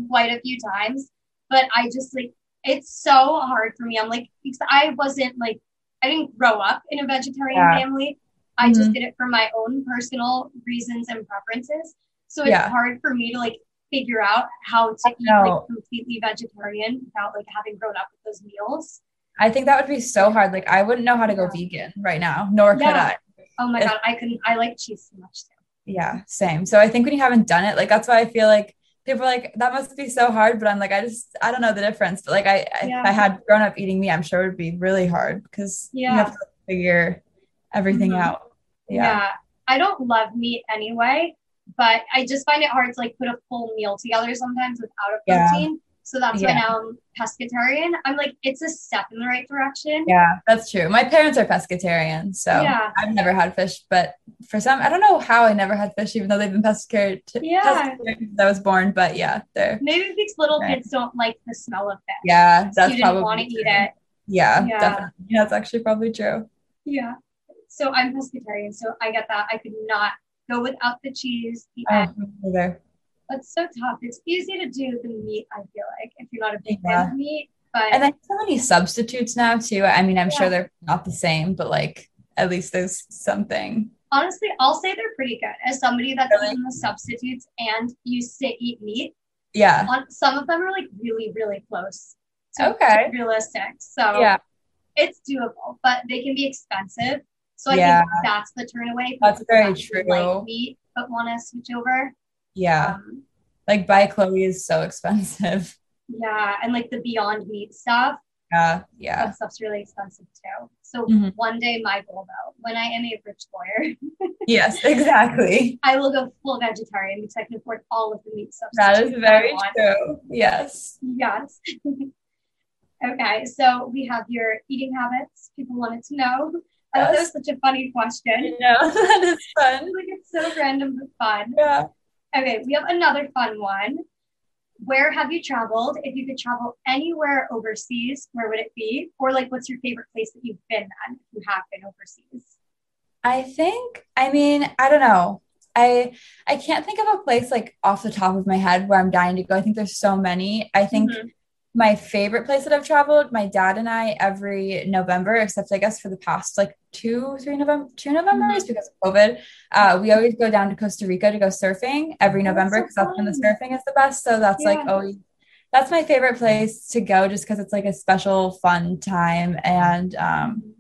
quite a few times, but I just like it's so hard for me. I'm like because I wasn't like I didn't grow up in a vegetarian Yeah. family. I just Mhm. did it for my own personal reasons and preferences. So it's Yeah. hard for me to like figure out how to eat like completely vegetarian without like having grown up with those meals. I think that would be so hard. Like I wouldn't know how to go vegan right now, nor could I. Oh my god, I couldn't. I like cheese so much too. Yeah, same. So I think when you haven't done it, like that's why I feel like people are like that must be so hard. But I'm like, I just I don't know the difference. But like I Yeah. if I had grown up eating meat, I'm sure it would be really hard because you have to figure everything Mhm. out. Yeah. Yeah. I don't love meat anyway, but I just find it hard to like put a full meal together sometimes without a Yeah. protein. So that's why now I'm pescatarian. I'm like, it's a step in the right direction. Yeah, that's true. My parents are pescatarian, so Yeah. I've never had fish. But for some, I don't know how I never had fish, even though they've been pescatarian, Yeah. pescatarian since I was born. But yeah, they're Maybe because little Right. kids don't like the smell of fish. yeah, So that's you didn't probably want to eat it. Yeah, Yeah. definitely. Yeah, that's actually probably true. Yeah. So I'm pescatarian, so I get that. I could not go without the cheese, the Oh, egg. It's so tough. It's easy to do the meat, I feel like, if you're not a big Yeah. fan of meat. But And then so many substitutes now too. I mean, I'm Yeah. sure they're not the same, but like at least there's something. honestly, I'll say they're pretty good. As somebody that's Really? the substitutes and used to eat meat, Yeah. on some of them are like really, really close. to Okay. realistic. So Yeah. it's doable, but they can be expensive. So I Yeah. think that's the turn away. That's very true. Like meat, but want to switch over. Yeah. Um, Like by Chloe is so expensive. <laughs> yeah, and like the Beyond Meat stuff, Yeah. Yeah. that stuff's really expensive too. So Mhm. one day, my goal though, when I am a rich lawyer, <laughs> Yes, exactly. I will go full vegetarian because I can afford all of the meat stuff. That is very true. Yes. Yes. <laughs> okay, so we have your eating habits. People wanted to know. That was such a funny question. No, <laughs> that is fun. Like it's so random but fun. Yeah. Okay, we have another fun one. Where have you traveled? If you could travel anywhere overseas, where would it be? Or like, what's your favorite place that you've been at? If you have been overseas. I think, I mean, I don't know. I I can't think of a place like off the top of my head where I'm dying to go. I think there's so many. I think Mhm. My favorite place that I've traveled, my dad and I every November, except I guess for the past like two, three November, two Novembers because of COVID, uh, we always go down to Costa Rica to go surfing every That's November so because that's when the surfing is the best. So that's like Yeah. always that's my favorite place to go just because it's like a special fun time and um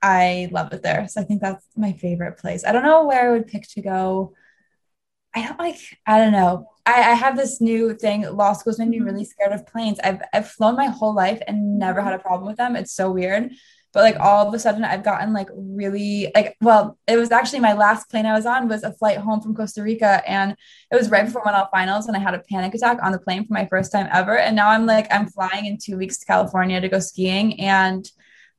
I love it there. So I think that's my favorite place. I don't know where I would pick to go. I don't like, I don't know. I, I have this new thing. Law school's made me really mm-hmm. scared of planes. I've I've flown my whole life and never had a problem with them. It's so weird. But like all of a sudden I've gotten like really like well, it was actually my last plane I was on was a flight home from Costa Rica and it was right before one of finals and I had a panic attack on the plane for my first time ever. And now I'm like I'm flying in two weeks to California to go skiing and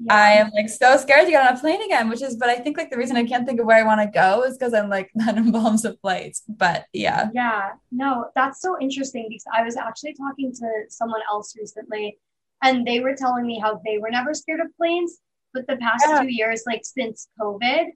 I am like so scared to get on a plane again, which is, but I think like the reason I can't think of where I want to go is because I'm like that involves the flights. But yeah, Yeah, no, that's so interesting because I was actually talking to someone else recently and they were telling me how they were never scared of planes, but the past Yeah. two years, like since COVID,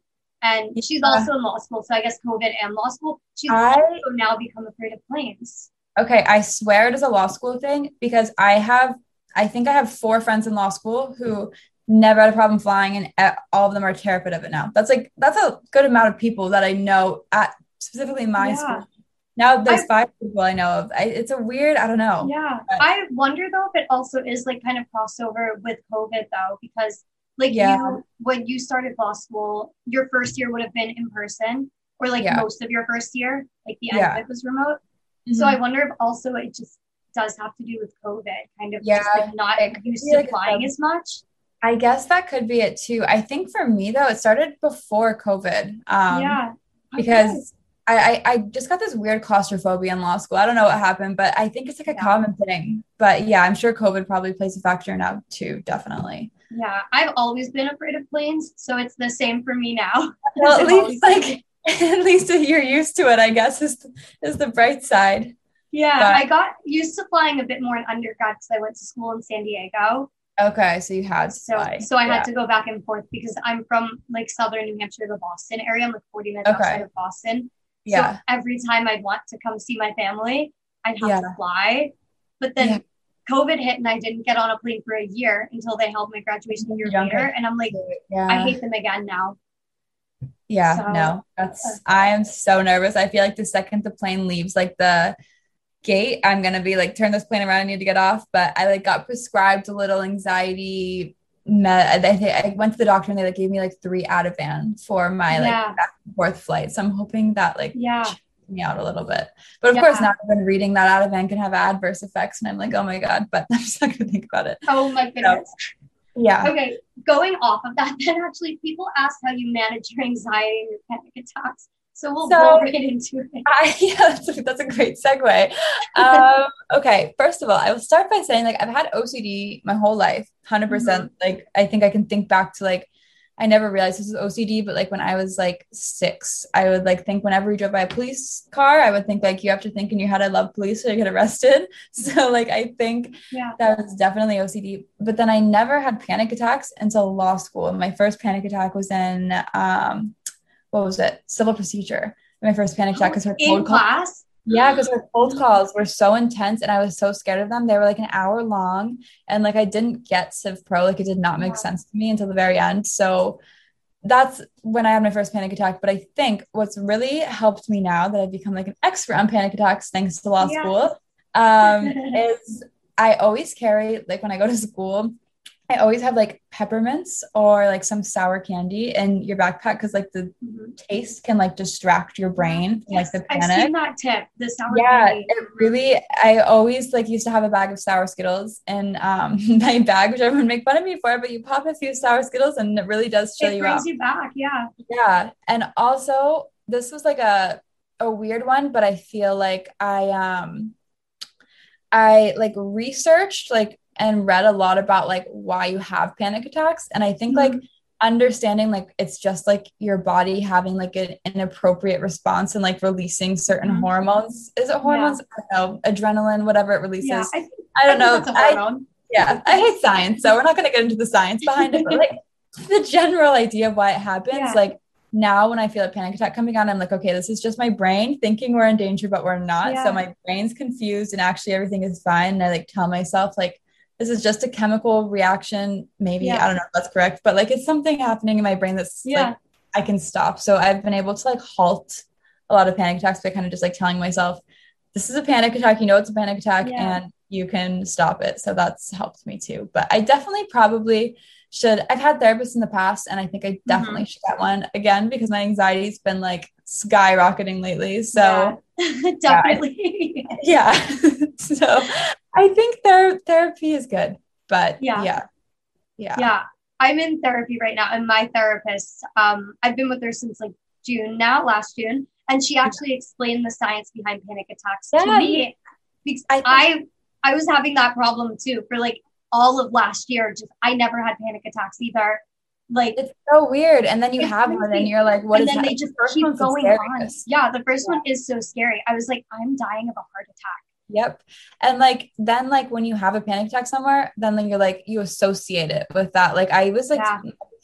and she's Yeah. also in law school, so I guess COVID and law school, she's I- also now become afraid of planes. okay. I swear it is a law school thing because I have, I think I have four friends in law school who never had a problem flying, and all of them are terrified of it now. That's like that's a good amount of people that I know at specifically my Yeah. school. Now there's I- five people I know of. I, it's a weird. I don't know. Yeah. But- I wonder though if it also is like kind of crossover with COVID though, because like Yeah. you, when you started law school, your first year would have been in person or like Yeah. most of your first year, like the end Yeah. of it was remote. So Mhm. I wonder if also it just does have to do with COVID, kind of Yeah, just like not used to like flying as much. I guess that could be it too. I think for me though, it started before COVID. Um, yeah. because I, I I just got this weird claustrophobia in law school. I don't know what happened, but I think it's like a Yeah. common thing. But yeah, I'm sure COVID probably plays a factor now too. Definitely. Yeah. I've always been afraid of planes, so it's the same for me now. <laughs> Well, <laughs> at least like <laughs> at least if you're used to it, I guess is is the bright side. Yeah, But- I got used to flying a bit more in undergrad because I went to school in San Diego. Okay, so you had to So, fly. so I Yeah. had to go back and forth because I'm from like southern New Hampshire, the Boston area. I'm like 40 minutes Okay. outside of Boston. Yeah. So every time I'd want to come see my family, I'd have Yeah. to fly. But then Yeah. COVID hit and I didn't get on a plane for a year until they held my graduation a year Younger. later. And I'm like, yeah. I hate them again now. Yeah, So- no, that's uh, I am so nervous. I feel like the second the plane leaves like the gate, I'm gonna be like, turn this plane around, I need to get off. But I like got prescribed a little anxiety med. I, I went to the doctor and they like gave me like three Ativan for my like Yeah. back and forth flight. So I'm hoping that like Yeah. me out a little bit. But of course, Yeah. now I've been reading that Ativan can have adverse effects, and I'm like, oh my god. But <laughs> I'm just not gonna think about it. Oh my goodness. Yeah. Okay, going off of that, then actually, people ask how you manage your anxiety and your panic attacks. So we'll So- go right into it. <laughs> I, yeah, that's a, that's a great segue. Um, <laughs> okay, first of all, I will start by saying like I've had OCD my whole life, 100%. percent Like I think I can think back to like I never realized this was OCD, but like when I was like six, I would like think whenever we drove by a police car, I would think like you have to think in your head, I love police, or you get arrested. <laughs> So like I think Yeah. that was definitely OCD. But then I never had panic attacks until law school. My first panic attack was in um, what was it? Civil procedure. My first panic attack because her In cold call. class. Yeah, because her cold calls were so intense and I was so scared of them. They were like an hour long and like I didn't get Civ Pro. Like it did not make sense to me until the very end. So that's when I had my first panic attack. But I think what's really helped me now that I've become like an expert on panic attacks thanks to law Yeah. school um, is I always carry like when I go to school, I always have like peppermints or like some sour candy in your backpack because like the Mhm. taste can like distract your brain from like Yes, the I've seen that tip. The sour yeah candy. it really i always like used to have a bag of sour skittles in um <laughs> my bag which everyone make fun of me for but you pop a few sour skittles and it really does chill you out. It you brings out you back. Yeah. yeah and also this was like a a weird one but i feel like i um i like researched like and read a lot about like why you have panic attacks. And i think like understanding like it's just like your body having like an inappropriate response and like releasing certain Mhm. hormones. Is it hormones? I don't know. Adrenaline whatever it releases. Yeah. I, think, i don't know. that's a I, yeah i hate science so we're not going to get into the science behind it but like <laughs> the general idea of why it happens Yeah. like now when i feel a panic attack coming on i'm like okay this is just my brain thinking we're in danger but we're not. Yeah. so my brain's confused and actually everything is fine. And i like tell myself like this is just a chemical reaction maybe Yeah. i don't know if that's correct but like it's something happening in my brain that's Yeah. like i can stop so i've been able to like halt a lot of panic attacks by kind of just like telling myself this is a panic attack you know it's a panic attack Yeah. and you can stop it so that's helped me too but i definitely probably should i've had therapists in the past and i think i definitely should get one again because my anxiety's been like skyrocketing lately. So Yeah. <laughs> definitely. yeah, <laughs> so i think ther- therapy is good but Yeah. yeah. Yeah. Yeah. I'm in therapy right now and my therapist um i've been with her since like june now last june and she actually explained the science behind panic attacks Yeah, to me. Because I think- i i was having that problem too for like all of last year just i never had panic attacks either like it's so weird and then you have one and you're like what and is then that? they The just keep going on yeah the first one is so scary i was like i'm dying of a heart attack Yep. And like then like when you have a panic attack somewhere, then like you're like you associate it with that. Like I was like Yeah.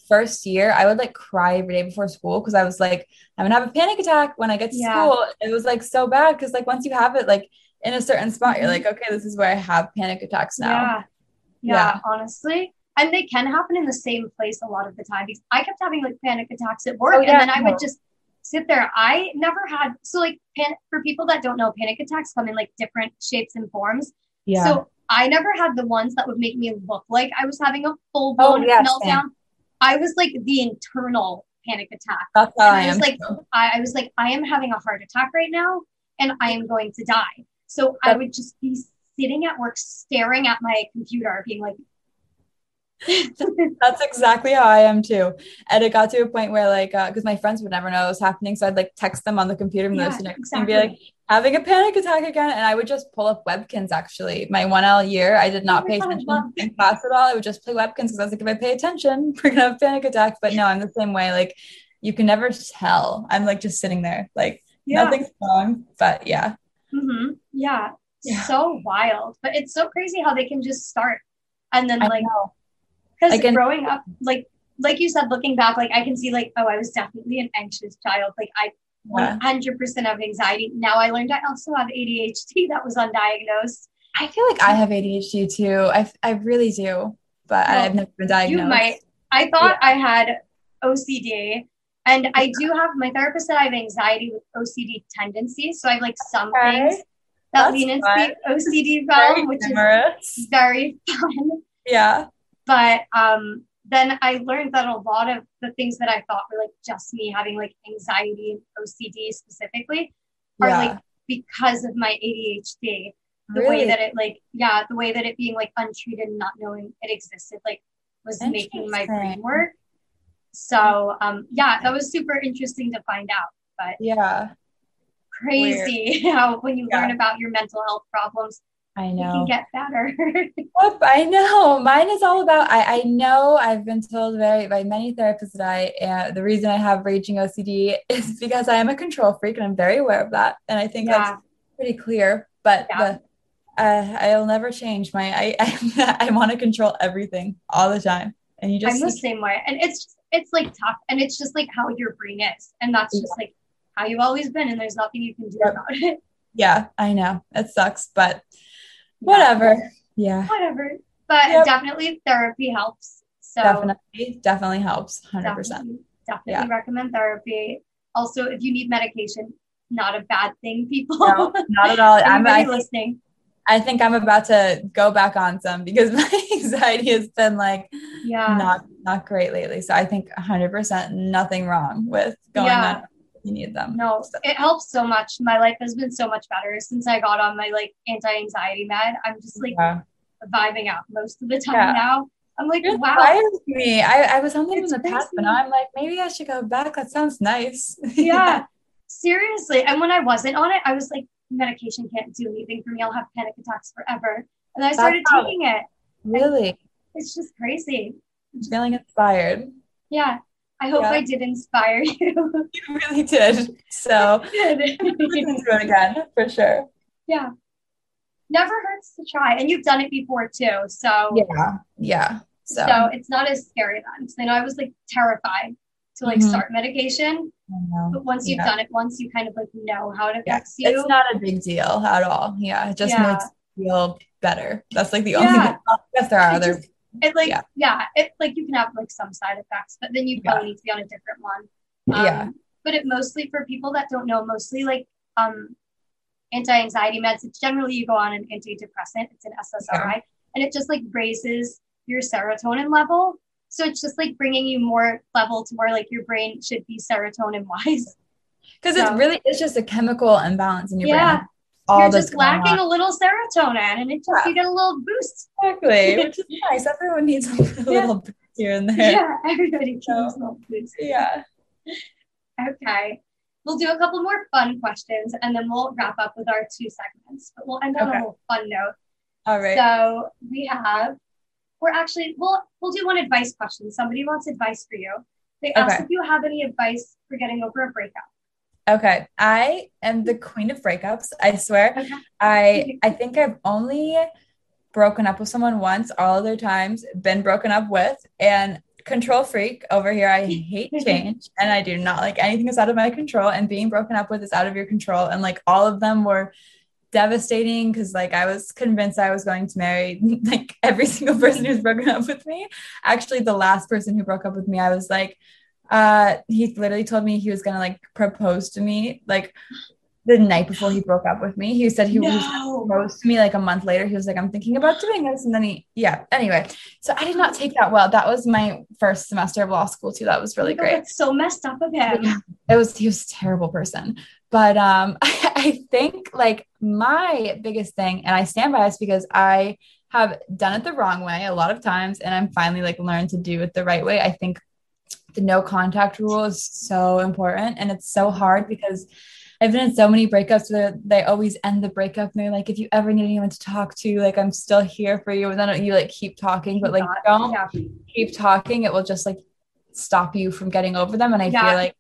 first year, I would like cry every day before school because I was like, I'm gonna have a panic attack when I get to Yeah. school. It was like so bad because like once you have it like in a certain spot, you're Mhm. like, okay, this is where I have panic attacks now. Yeah. Yeah. Yeah. honestly. And they can happen in the same place a lot of the time because I kept having like panic attacks at work Oh, yeah, and then I no. would just sit there. I never had so like pan- for people that don't know, panic attacks come in like different shapes and forms. Yeah. So I never had the ones that would make me look like I was having a full Oh, blown meltdown. I was like the internal panic attack. That's how I I was am. like, I, I was like, I am having a heart attack right now, and I am going to die. So I would just be sitting at work, staring at my computer, being like, <laughs> That's exactly how I am too. And it got to a point where like because my friends would never know it was happening. So I'd like text them on the computer and Yeah, next exactly. and be like, having a panic attack again. And I would just pull up Webkinz actually. My 1L year, I did not Oh pay attention in class at all. I would just play Webkinz because I was like, if I pay attention, <laughs> we're gonna have a panic attack. But no, I'm the same way. Like you can never tell. I'm like just sitting there, like yeah, nothing's wrong. But yeah. hmm yeah, Yeah. so wild. But it's so crazy how they can just start, and then I like, because Like growing up, like, like you said, looking back, like I can see, like, oh, I was definitely an anxious child. Like I. Yeah. 100% have anxiety. Now I learned I also have ADHD that was undiagnosed. I feel like I have ADHD too. I, I really do, but Well, I've never been diagnosed. You might. I thought I had OCD, and I do have my therapist said I have anxiety with OCD tendencies. So I have like some Okay. things that lean into fun. the OCD realm, which humorous. is very fun. Yeah. But um, then I learned that a lot of the things that I thought were like just me having like anxiety and OCD specifically are Yeah. like because of my ADHD. The Really? way that it like yeah, the way that it being like untreated and not knowing it existed like was making my brain work. So um yeah, that was super interesting to find out. but Yeah. Crazy <laughs> how when you Yeah. learn about your mental health problems, I you know. can get better. <laughs> Yep, I know. Mine is all about. I, I know I've been told very by many therapists that I uh, the reason I have raging OCD <laughs> is because I am a control freak and I'm very aware of that. And I think Yeah. that's pretty clear. But Yeah. the uh, I'll never change my. I I, I want to control everything all the time, and you just. I'm the same way. And it's just, it's like tough and it's just like how your brain is. And that's just like how you've always been. And there's nothing you can do Yep. about it. <laughs> yeah. I know it sucks, but whatever. Yeah, Whatever. But Yep. definitely therapy helps. So definitely definitely helps. Hundred percent. definitely, definitely recommend therapy. Also, if you need medication, not a bad thing, people. No, not at all. <laughs> I'm. I, listening. I think I'm about to go back on some because <laughs> my anxiety has been like Yeah. not not great lately. So I think 100% nothing wrong with going Yeah. on you need them. No, So- it helps so much. My life has been so much better since I got on my like anti-anxiety med. I'm just like yeah. vibing out most of the time Yeah. now. I'm like, It wow. me. I, I was on them in the past, but now I'm like, maybe I should go back. That sounds nice. <laughs> Yeah. Seriously. And when I wasn't on it, I was like, medication can't do anything for me. I'll have panic attacks forever. And I started how- taking it. really It's just crazy. feeling inspired. Yeah. I hope Yeah. I did inspire <laughs> you. You really did. So Good. listen to it again for sure. yeah. Never hurts to try. And you've done it before too. So Yeah. Yeah. So, so it's not as scary then. So I know I was like terrified to like Mhm. start medication. But once you've Yeah. done it once, you kind of like know how it Yeah. affects you. It's not a big deal at all. Yeah. It just Yeah. makes you feel better. That's like the only Yeah. I guess there are It other just- it like Yeah. yeah. it like you can have like some side effects, but then you probably need to be on a different one. Um, yeah. But it mostly for people that don't know, mostly like um anti-anxiety meds. It's generally you go on an antidepressant. It's an SSRI, and it just like raises your serotonin level. So it's just like bringing you more level to where like your brain should be serotonin wise. Because <laughs> So- it really it's just a chemical imbalance in your Yeah. brain. All You're just lacking on. a little serotonin, and it just Yeah. you get a little boost. Exactly, which is nice. Everyone needs a <laughs> little bit here and there. Yeah, everybody needs a So- little boost. Yeah. Okay. We'll do a couple more fun questions and then we'll wrap up with our two segments. But we'll end on Okay. a little fun note. All right. So we have, we're actually, we'll, we'll do one advice question. Somebody wants advice for you. They asked Okay. if you have any advice for getting over a breakup. Okay. I am the queen of breakups. I swear. Okay. I I think I've only broken up with someone once. All other times been broken up with and control freak over here. I hate <laughs> change and I do not like anything that's out of my control. And being broken up with is out of your control. And like all of them were devastating because like I was convinced I was going to marry <laughs> like every single person who's broken up with me. Actually, the last person who broke up with me, I was like, uh, he literally told me he was gonna like propose to me like the night before he broke up with me. He said he was No. proposed to me like a month later. He was like, I'm thinking about doing this. And then he, yeah, anyway. So I did not take that well. That was my first semester of law school too. That was really Oh, great. So messed up of him. It was, he was a terrible person. But um, <laughs> I think like my biggest thing, and I stand by this because I have done it the wrong way a lot of times, and I'm finally like learned to do it the right way. I think the no contact rule is so important, and it's so hard because I've been in so many breakups where they always end the breakup and they're like, if you ever need anyone to talk to, like I'm still here for you. And then you like keep talking, but like don't keep talking. It will just like stop you from getting over them. And I Yeah. feel like,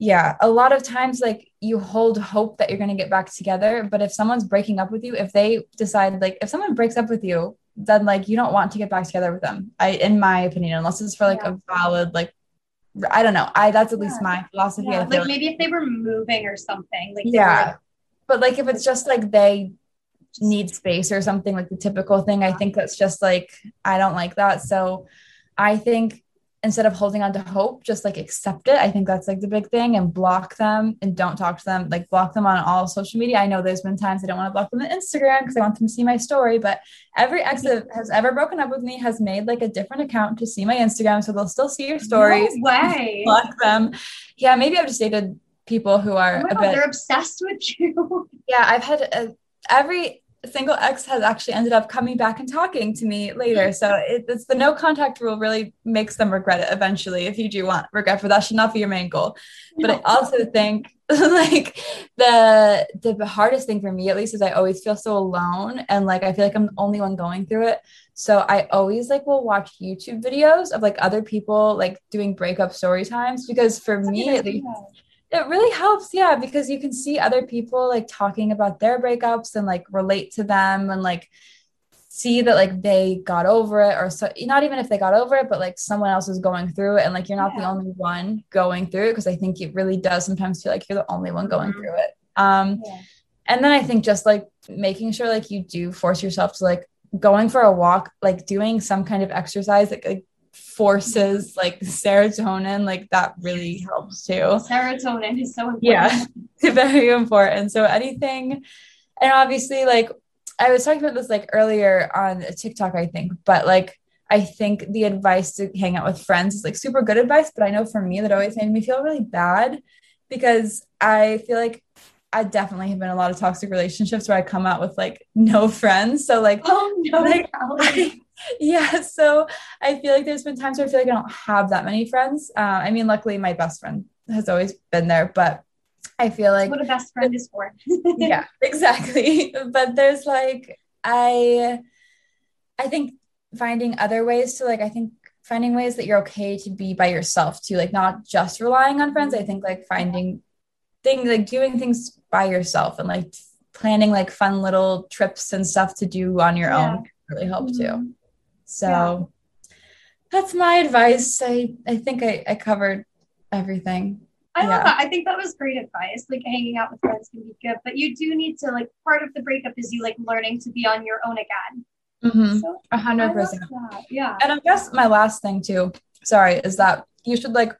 yeah, a lot of times like you hold hope that you're going to get back together. But if someone's breaking up with you, if they decide like, if someone breaks up with you, then like you don't want to get back together with them. I, in my opinion, unless it's for like Yeah. a valid, like, I don't know. I, that's at least Yeah. my philosophy. Yeah, like maybe if they were moving or something. Like yeah. But like if it's just like they need space or something like the typical thing, I think that's just like I don't like that. So I think instead of holding on to hope, just like accept it. I think that's like the big thing and block them and don't talk to them. Like block them on all social media. I know there's been times I don't want to block them on Instagram because I want them to see my story, but every ex that has ever broken up with me has made like a different account to see my Instagram. So they'll still see your stories. No way. <laughs> Block them. Yeah, maybe I've just dated people who are Oh a bit they're obsessed with you. yeah, I've had uh every single ex has actually ended up coming back and talking to me later. Hmm. So it, it's the no contact rule really makes them regret it eventually. If you do want regret for that, should not be your main goal. But I also think <laughs> like the the hardest thing for me at least is I always feel so alone and like I feel like I'm the only one going through it. So I always like will watch YouTube videos of like other people like doing breakup story times because for That's me at least it really helps yeah because you can see other people like talking about their breakups and like relate to them and like see that like they got over it or so not even if they got over it but like someone else is going through it and like you're not yeah. the only one going through it because i think it really does sometimes feel like you're the only one going mm-hmm. through it um yeah. and then i think just like making sure like you do force yourself to like going for a walk like doing some kind of exercise that like forces like serotonin like that really helps too. Serotonin is so important. Yeah <laughs> very important. So anything and obviously like i was talking about this like earlier on a tiktok i think but like i think the advice to hang out with friends is like super good advice but i know for me that always made me feel really bad because i feel like I definitely have been in a lot of toxic relationships where I come out with like no friends. So like, oh no, like, I, <laughs> yeah. So I feel like there's been times where I feel like I don't have that many friends. Uh, I mean, luckily my best friend has always been there, but I feel like what a best friend is for. <laughs> yeah, exactly. <laughs> But there's like I, I think finding other ways to like I think finding ways that you're okay to be by yourself too, like not just relying on friends. I think like finding things like doing things by yourself and like planning like fun little trips and stuff to do on your yeah. own really help too. So yeah. that's my advice. I I think I, I covered everything. I yeah. love that. I think that was great advice. Like hanging out with friends can be good, but you do need to like part of the breakup is you like learning to be on your own again. Mm-hmm. A hundred percent. Yeah. And I guess my last thing too, sorry, is that you should like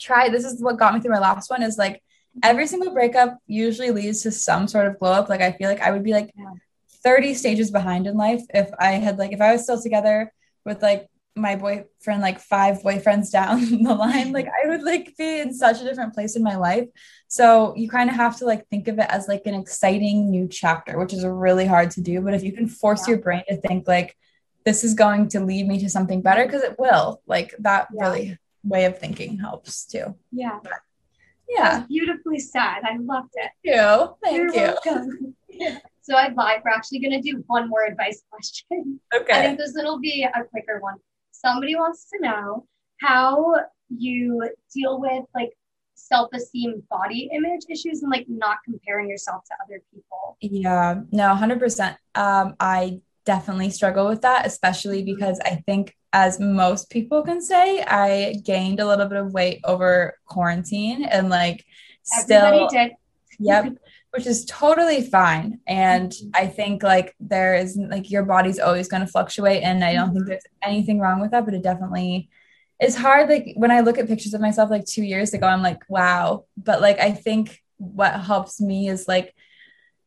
try. This is what got me through my last one. Is like every single breakup usually leads to some sort of glow up. Like I feel like I would be like 30 stages behind in life if I had like if I was still together with like my boyfriend like five boyfriends down <laughs> the line like I would like be in such a different place in my life. So you kind of have to like think of it as like an exciting new chapter, which is really hard to do, but if you can force yeah. your brain to think like this is going to lead me to something better because it will. Like that yeah. really way of thinking helps too. Yeah. But, yeah. beautifully said. I loved it. Thank you. Thank You're you. <laughs> So I'd like, we're actually going to do one more advice <laughs> question. Okay. I think this will be a quicker one. Somebody wants to know how you deal with like self-esteem body image issues and like not comparing yourself to other people. Yeah, no, 100%. Um, I definitely struggle with that, especially mm-hmm. because I think, as most people can say, I gained a little bit of weight over quarantine and like Everybody still. Did. Yep. <laughs> Which is totally fine. And mm-hmm. I think like there is like your body's always going to fluctuate. And I don't mm-hmm. think there's anything wrong with that, but it definitely is hard. Like when I look at pictures of myself like two years ago, I'm like, wow. But like I think what helps me is like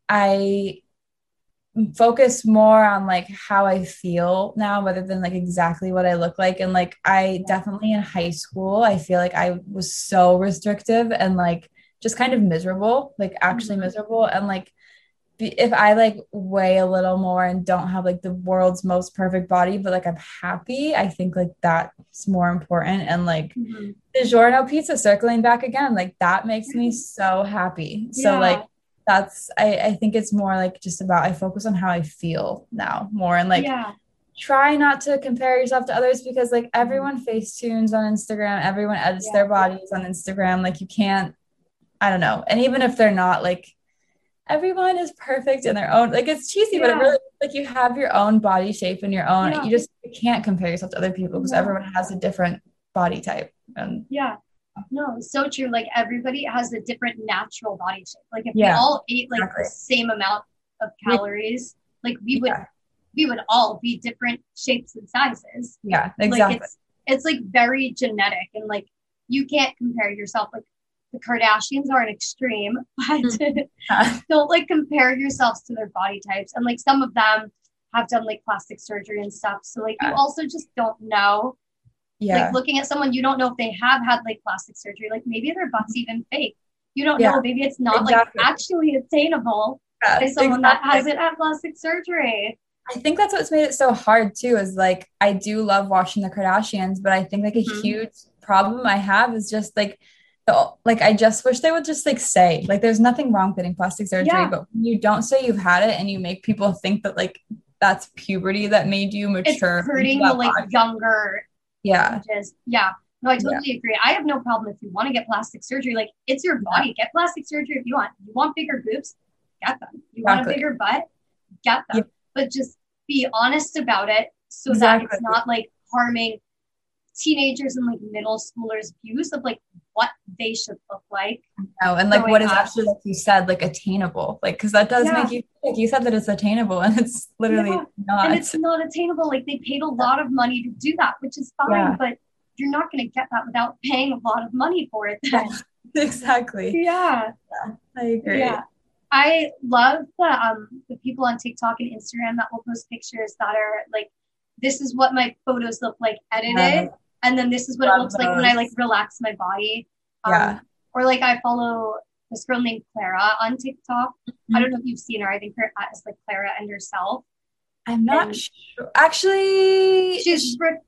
I focus more on like how I feel now rather than like exactly what I look like. And like I definitely in high school, I feel like I was so restrictive and like just kind of miserable, like actually mm-hmm. miserable. And like if I like weigh a little more and don't have like the world's most perfect body, but like I'm happy, I think like that's more important. And like mm-hmm. DiGiorno pizza circling back again, like that makes me so happy. Yeah. So like that's I, I think it's more like just about I focus on how I feel now more and like yeah. try not to compare yourself to others because like everyone face tunes on Instagram, everyone edits yeah. their bodies on Instagram. Like you can't, I don't know. And even if they're not like everyone is perfect in their own like it's cheesy, yeah. but it really like you have your own body shape and your own you just you can't compare yourself to other people because everyone has a different body type. And yeah no, so true. Like everybody has a different natural body shape. Like if yeah, we all ate like exactly. the same amount of calories, like we would yeah. we would all be different shapes and sizes. Yeah, exactly. Like it's it's like very genetic and like you can't compare yourself like the Kardashians are an extreme, <laughs> but mm-hmm. <laughs> don't like compare yourselves to their body types. And like some of them have done like plastic surgery and stuff. So like you also just don't know yeah. Like looking at someone, you don't know if they have had like plastic surgery. Like maybe their butt's even fake. You don't yeah. know. Maybe it's not exactly. like actually attainable. Yeah, by someone that hasn't had plastic surgery. I think that's what's made it so hard too. Is like I do love watching the Kardashians, but I think like a Mhm. huge problem I have is just like like I just wish they would just like say like there's nothing wrong with getting plastic surgery, Yeah. but when you don't say you've had it and you make people think that like that's puberty that made you mature. into hurting the like body. younger yeah, ages. Yeah. No, I totally agree. I have no problem if you want to get plastic surgery. Like it's your body. Get plastic surgery if you want. You want bigger boobs? Get them. You want a bigger butt? Get them. Yeah. But just be honest about it so that it's not like harming teenagers and like middle schoolers' views of like what they should look like. no, and like what is up. actually like you said like attainable like because that does Yeah. make you like you said that it's attainable and it's literally Yeah. not. and it's not attainable. Like they paid a lot of money to do that, which is fine, Yeah. but you're not going to get that without paying a lot of money for it. Then. <laughs> exactly. yeah. I agree. Yeah. I love the um the people on TikTok and Instagram that will post pictures that are like, this is what my photos look like edited. And then this is what it Love looks like when I like relax my body. Um, Yeah. Or like I follow this girl named Clara on TikTok. I don't know if you've seen her. I think her at is like Clara and herself. I'm not And- sure. Actually, She's re-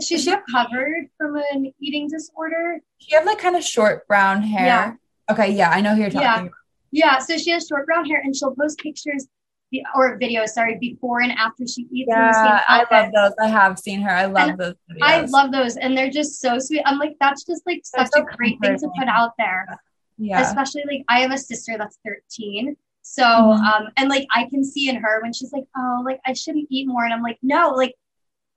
she's she- recovered from an eating disorder. she have like kind of short brown hair. Yeah. Okay, yeah, I know who you're talking Yeah. about. Yeah, so she has short brown hair and she'll post pictures or videos, sorry, before and after she eats in the same Yeah, I love those. I have seen her. I love And those videos. I love those and they're just so sweet. I'm like, that's just like They're such so a great thing to put out there. yeah. Especially like I have a sister that's 13. So Mhm. um and like I can see in her when she's like, Oh, like I shouldn't eat more. And I'm like, no, like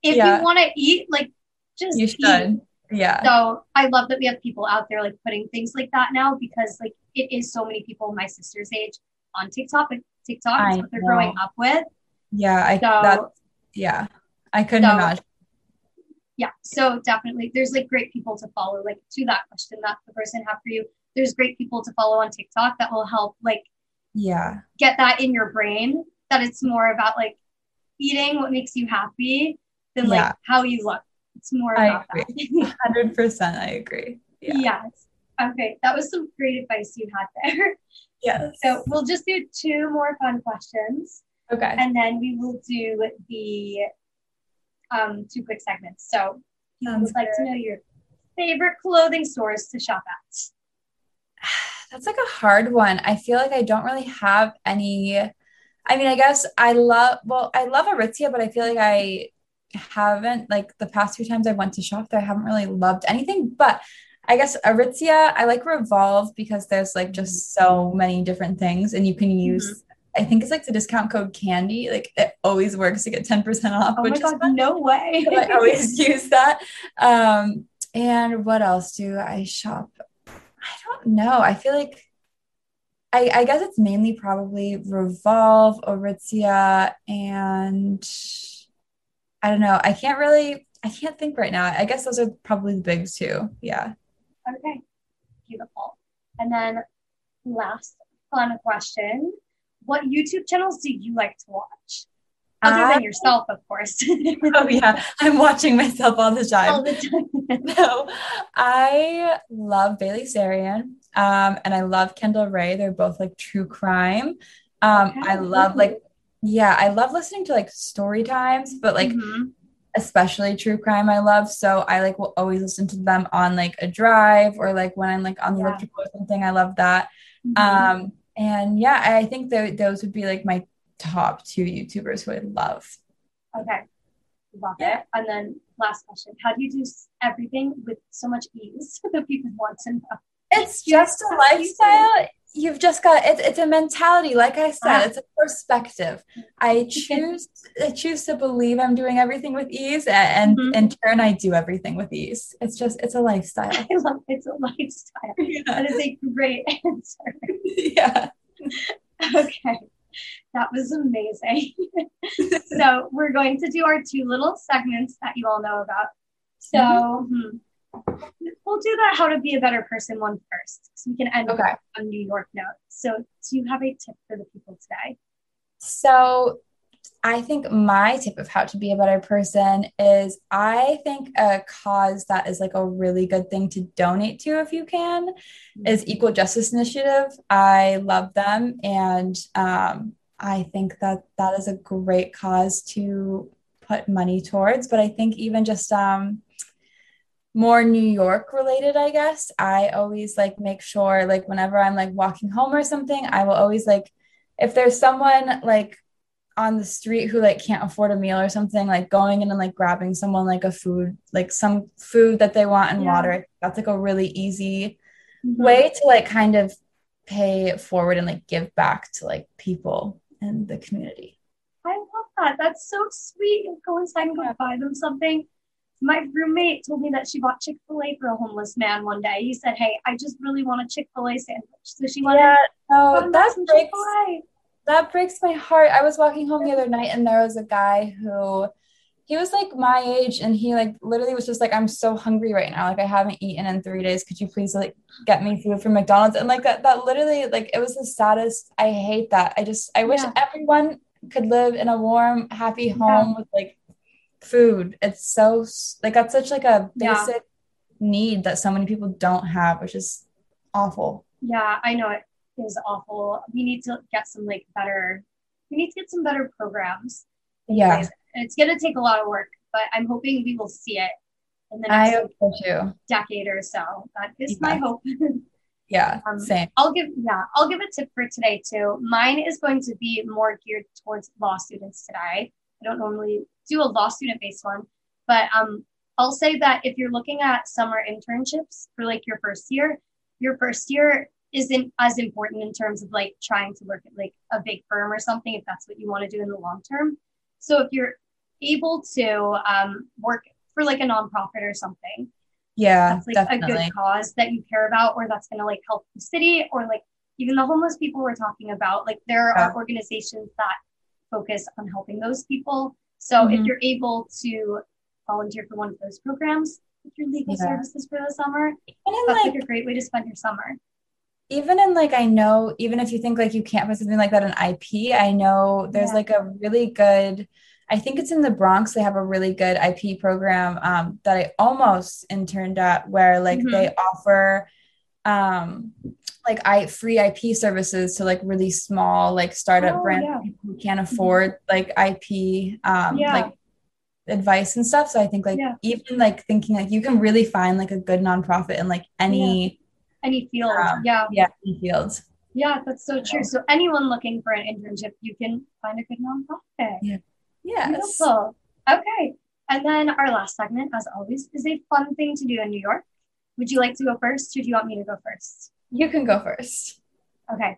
if Yeah. you want to eat, like just You eat. should. Yeah. So I love that we have people out there like putting things like that now because like it is so many people my sister's age on TikTok. Like TikTok I what they're growing up with. Yeah. I So that yeah. I couldn't So- imagine. yeah, so definitely there's like great people to follow. Like to that question that the person had for you, there's great people to follow on TikTok that will help like Yeah. get that in your brain that it's more about like eating what makes you happy than like Yeah. how you look. It's more about that. <laughs> Hundred percent I agree. Yeah. Yes. Okay, that was some great advice you had there. <laughs> Yes. So we'll just do two more fun questions okay. and then we will do the um, two quick segments. So I would like to know your favorite clothing stores to shop at. <sighs> That's like a hard one. I feel like I don't really have any. I mean, I guess I love, well, I love Aritzia, but I feel like I haven't, like the past few times I went to shop there, I haven't really loved anything. But I guess Aritzia, I like Revolve because there's like just so many different things and you can use, I think it's like the discount code candy. Like it always works to get 10% off, Oh my which is god, fun. no way. <laughs> I always <laughs> use that. Um, and what else do I shop? I don't know. I feel like I, I guess it's mainly probably Revolve, Aritzia, and I don't know. I can't really, I can't think right now. I guess those are probably the big two. Yeah. Okay, beautiful. And then last fun question. What YouTube channels do you like to watch? Other I- than yourself, of course. <laughs> Oh yeah, I'm watching myself all the time. All the time. <laughs> No, I love Bailey Sarian, um, and I love Kendall Rae. They're both like true crime. Um, Okay, I love like, yeah, I love listening to like story times, but like Mhm. Especially true crime. I love so I like will always listen to them on like a drive or like when I'm like on the Yeah. elliptical or something. I love that. Mhm. Um, and yeah, I think tho- those would be like my top two YouTubers who I love. Okay. Love it. And then last question. How do you do everything with so much ease <laughs> that people want to know? It's just a lifestyle. You've just got it's it's a mentality. Like I said, Ah. it's a perspective. I <laughs> choose I choose to believe I'm doing everything with ease, and Mhm. in turn, I do everything with ease. It's just it's a lifestyle. <laughs> I love it's a lifestyle. <laughs> That is a great answer. yeah. Okay. That was amazing. so we're going to do our two little segments that you all know about. So hmm, we'll do that how to be a better person one first. So we can end Okay. on New York note. So do you have a tip for the people today? So I think my tip of how to be a better person is I think a cause that is like a really good thing to donate to if you can is Equal Justice Initiative. I love them and um, I think that that is a great cause to put money towards. But I think even just um, more New York related, I guess, I always like make sure like whenever I'm like walking home or something, I will always like if there's someone like on the street who like can't afford a meal or something like going in and like grabbing someone like a food like some food that they want and yeah. water that's like a really easy mm-hmm. way to like kind of pay it forward and like give back to like people in the community. I love that. That's so sweet go inside and go buy them something my roommate told me that she bought chick-fil-a for a homeless man one day. He said hey i just really want a chick-fil-a sandwich. So she wanted yeah, oh, that breaks, that breaks my heart. I was walking home the other night and there was a guy who he was like my age and he like literally was just like i'm so hungry right now. Like i haven't eaten in three days. Could you please like get me food from mcdonald's? And like that that literally like it was the saddest. I hate that. I just i wish yeah. everyone could live in a warm happy home yeah. with like food it's so like that's such like a basic yeah. need that so many people don't have which is awful yeah i know it is awful. We need to get some like better. We need to get some better programs. Yeah, it's gonna take a lot of work, but I'm hoping we will see it in the next so decade or so. That is yeah. my hope. <laughs> yeah, um, same. I'll give yeah, I'll give a tip for today too. Mine is going to be more geared towards law students today. I don't normally do a law student based one, but um, I'll say that if you're looking at summer internships for like your first year, your first year isn't as important in terms of like trying to work at like a big firm or something if that's what you want to do in the long term. So if you're able to um, work for like a nonprofit or something, yeah, that's like definitely. a good cause that you care about, or that's going to like help the city, or like even the homeless people we're talking about. Like there yeah. are organizations that focus on helping those people. So mm-hmm. if you're able to volunteer for one of those programs, with your legal yeah. services for the summer, that's like, like a great way to spend your summer even in like I know even if you think like you can't put something like that in IP, I know there's yeah. like a really good I think it's in the Bronx. They have a really good IP program um, that I almost interned at, where like mm-hmm. they offer um, like I free IP services to like really small like startup oh, brand yeah. who can't mm-hmm. afford like IP um, yeah. like advice and stuff. So I think like yeah. even like thinking like you can really find like a good nonprofit in like any any field. Um, yeah. Yeah, any fields. Yeah, that's so true. So anyone looking for an internship, you can find a good nonprofit. Yeah. Yes. Beautiful. Okay. And then our last segment, as always, is a fun thing to do in New York. Would you like to go first, or do you want me to go first? You can go first. Okay.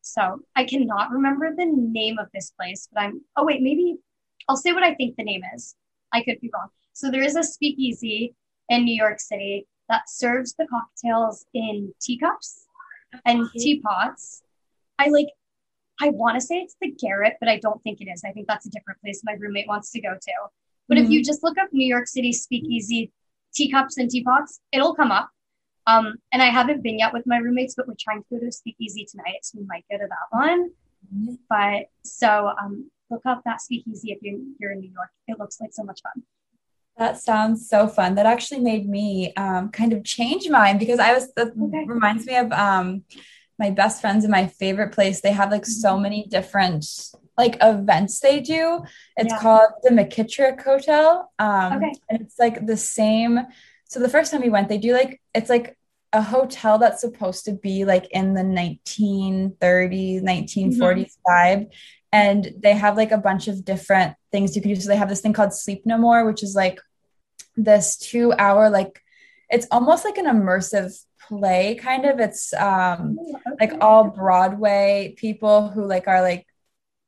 So I cannot remember the name of this place, but I'm. Oh wait, maybe I'll say what I think the name is. I could be wrong. So there is a speakeasy in New York City that serves the cocktails in teacups and teapots. I like, I want to say it's the Garret, but I don't think it is. I think that's a different place my roommate wants to go to. But mm-hmm. if you just look up New York City speakeasy teacups and teapots, it'll come up. Um, and I haven't been yet with my roommates, but we're trying to go to a speakeasy tonight, so we might go to that one. Mm-hmm. But so um, look up that speakeasy if you're, you're in New York. It looks like so much fun. That sounds so fun. That actually made me um, kind of change mine because I was, that okay. reminds me of um, my best friends in my favorite place. They have like so mm-hmm. many different like events they do. It's yeah. called the McKittrick Hotel. Um, okay. And it's like the same. So the first time we went, they do like, it's like a hotel that's supposed to be like in the 1930s, 1940s mm-hmm. vibe. And they have like a bunch of different things you can do. So they have this thing called Sleep No More, which is like this two hour like it's almost like an immersive play kind of it's um oh, like all broadway people who like are like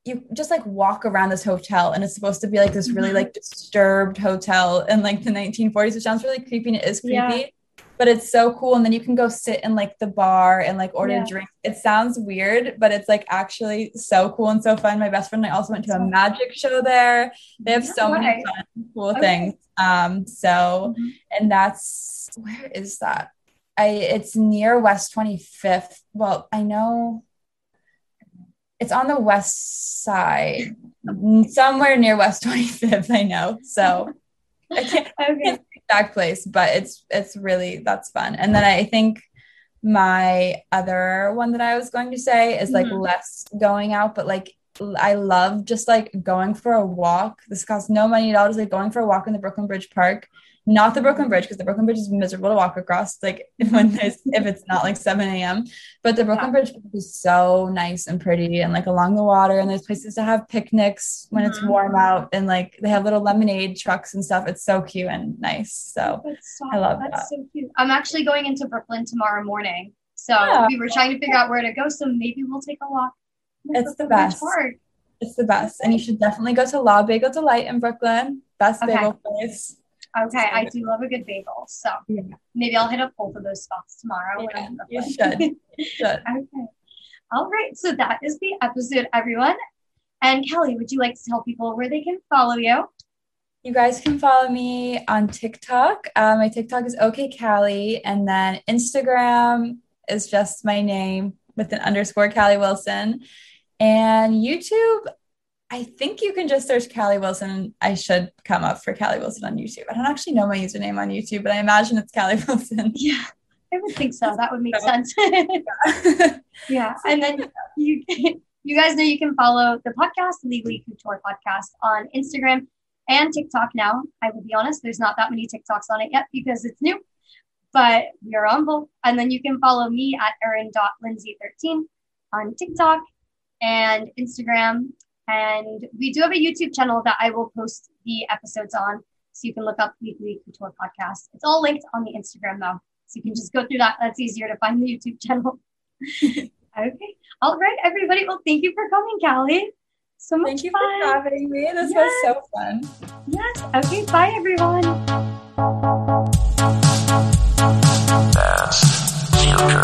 you just like walk around this hotel and it's supposed to be like this really mm-hmm. like disturbed hotel in like the 1940s which sounds really creepy and it is creepy yeah but it's so cool. And then you can go sit in like the bar and like order yeah. drinks. It sounds weird, but it's like actually so cool and so fun. My best friend and I also went to a magic show there. They have so many fun, cool okay. things. Um, so, mm-hmm. and that's where is that? I it's near West 25th. Well, I know it's on the west side, <laughs> somewhere near West 25th, I know. So I can't, okay. I can't exact place, but it's it's really that's fun. And then I think my other one that I was going to say is like mm-hmm. less going out, but like I love just like going for a walk. This costs no money at all. Just like going for a walk in the Brooklyn Bridge Park not the Brooklyn Bridge because the Brooklyn Bridge is miserable to walk across. Like <laughs> when there's if it's not like 7 a.m. But the Brooklyn yeah. Bridge is so nice and pretty and like along the water and there's places to have picnics when mm-hmm. it's warm out and like they have little lemonade trucks and stuff. It's so cute and nice. So, so I love that's that. so cute. I'm actually going into Brooklyn tomorrow morning. So yeah. we were trying to figure out where to go. So maybe we'll take a walk. It's the best. It's the best. And you should definitely go to La Bagel Delight in Brooklyn. Best okay. bagel place. Okay, I do love a good bagel. So yeah. maybe I'll hit up both of those spots tomorrow. Yeah, you should. you should. <laughs> okay. All right. So that is the episode, everyone. And Callie, would you like to tell people where they can follow you? You guys can follow me on TikTok. Uh, my TikTok is OK Callie, and then Instagram is just my name with an underscore Callie Wilson. And YouTube, I think you can just search Callie Wilson. I should come up for Callie Wilson on YouTube. I don't actually know my username on YouTube, but I imagine it's Callie <laughs> Wilson. Yeah, I would think so. That would make so, sense. <laughs> yeah. And then you you guys know you can follow the podcast, Legally Couture Podcast, on Instagram and TikTok now. I will be honest, there's not that many TikToks on it yet because it's new, but we are on both. And then you can follow me at erin.lindsay13 on TikTok and Instagram and we do have a YouTube channel that I will post the episodes on. So you can look up Legally Couture Podcast. It's all linked on the Instagram though. So you can just go through that. That's easier to find the YouTube channel. <laughs> okay. All right, everybody. Well, thank you for coming, Callie. So much Thank you fun. for having me. This yes. was so fun. Yes. Okay. Bye, everyone. That's future.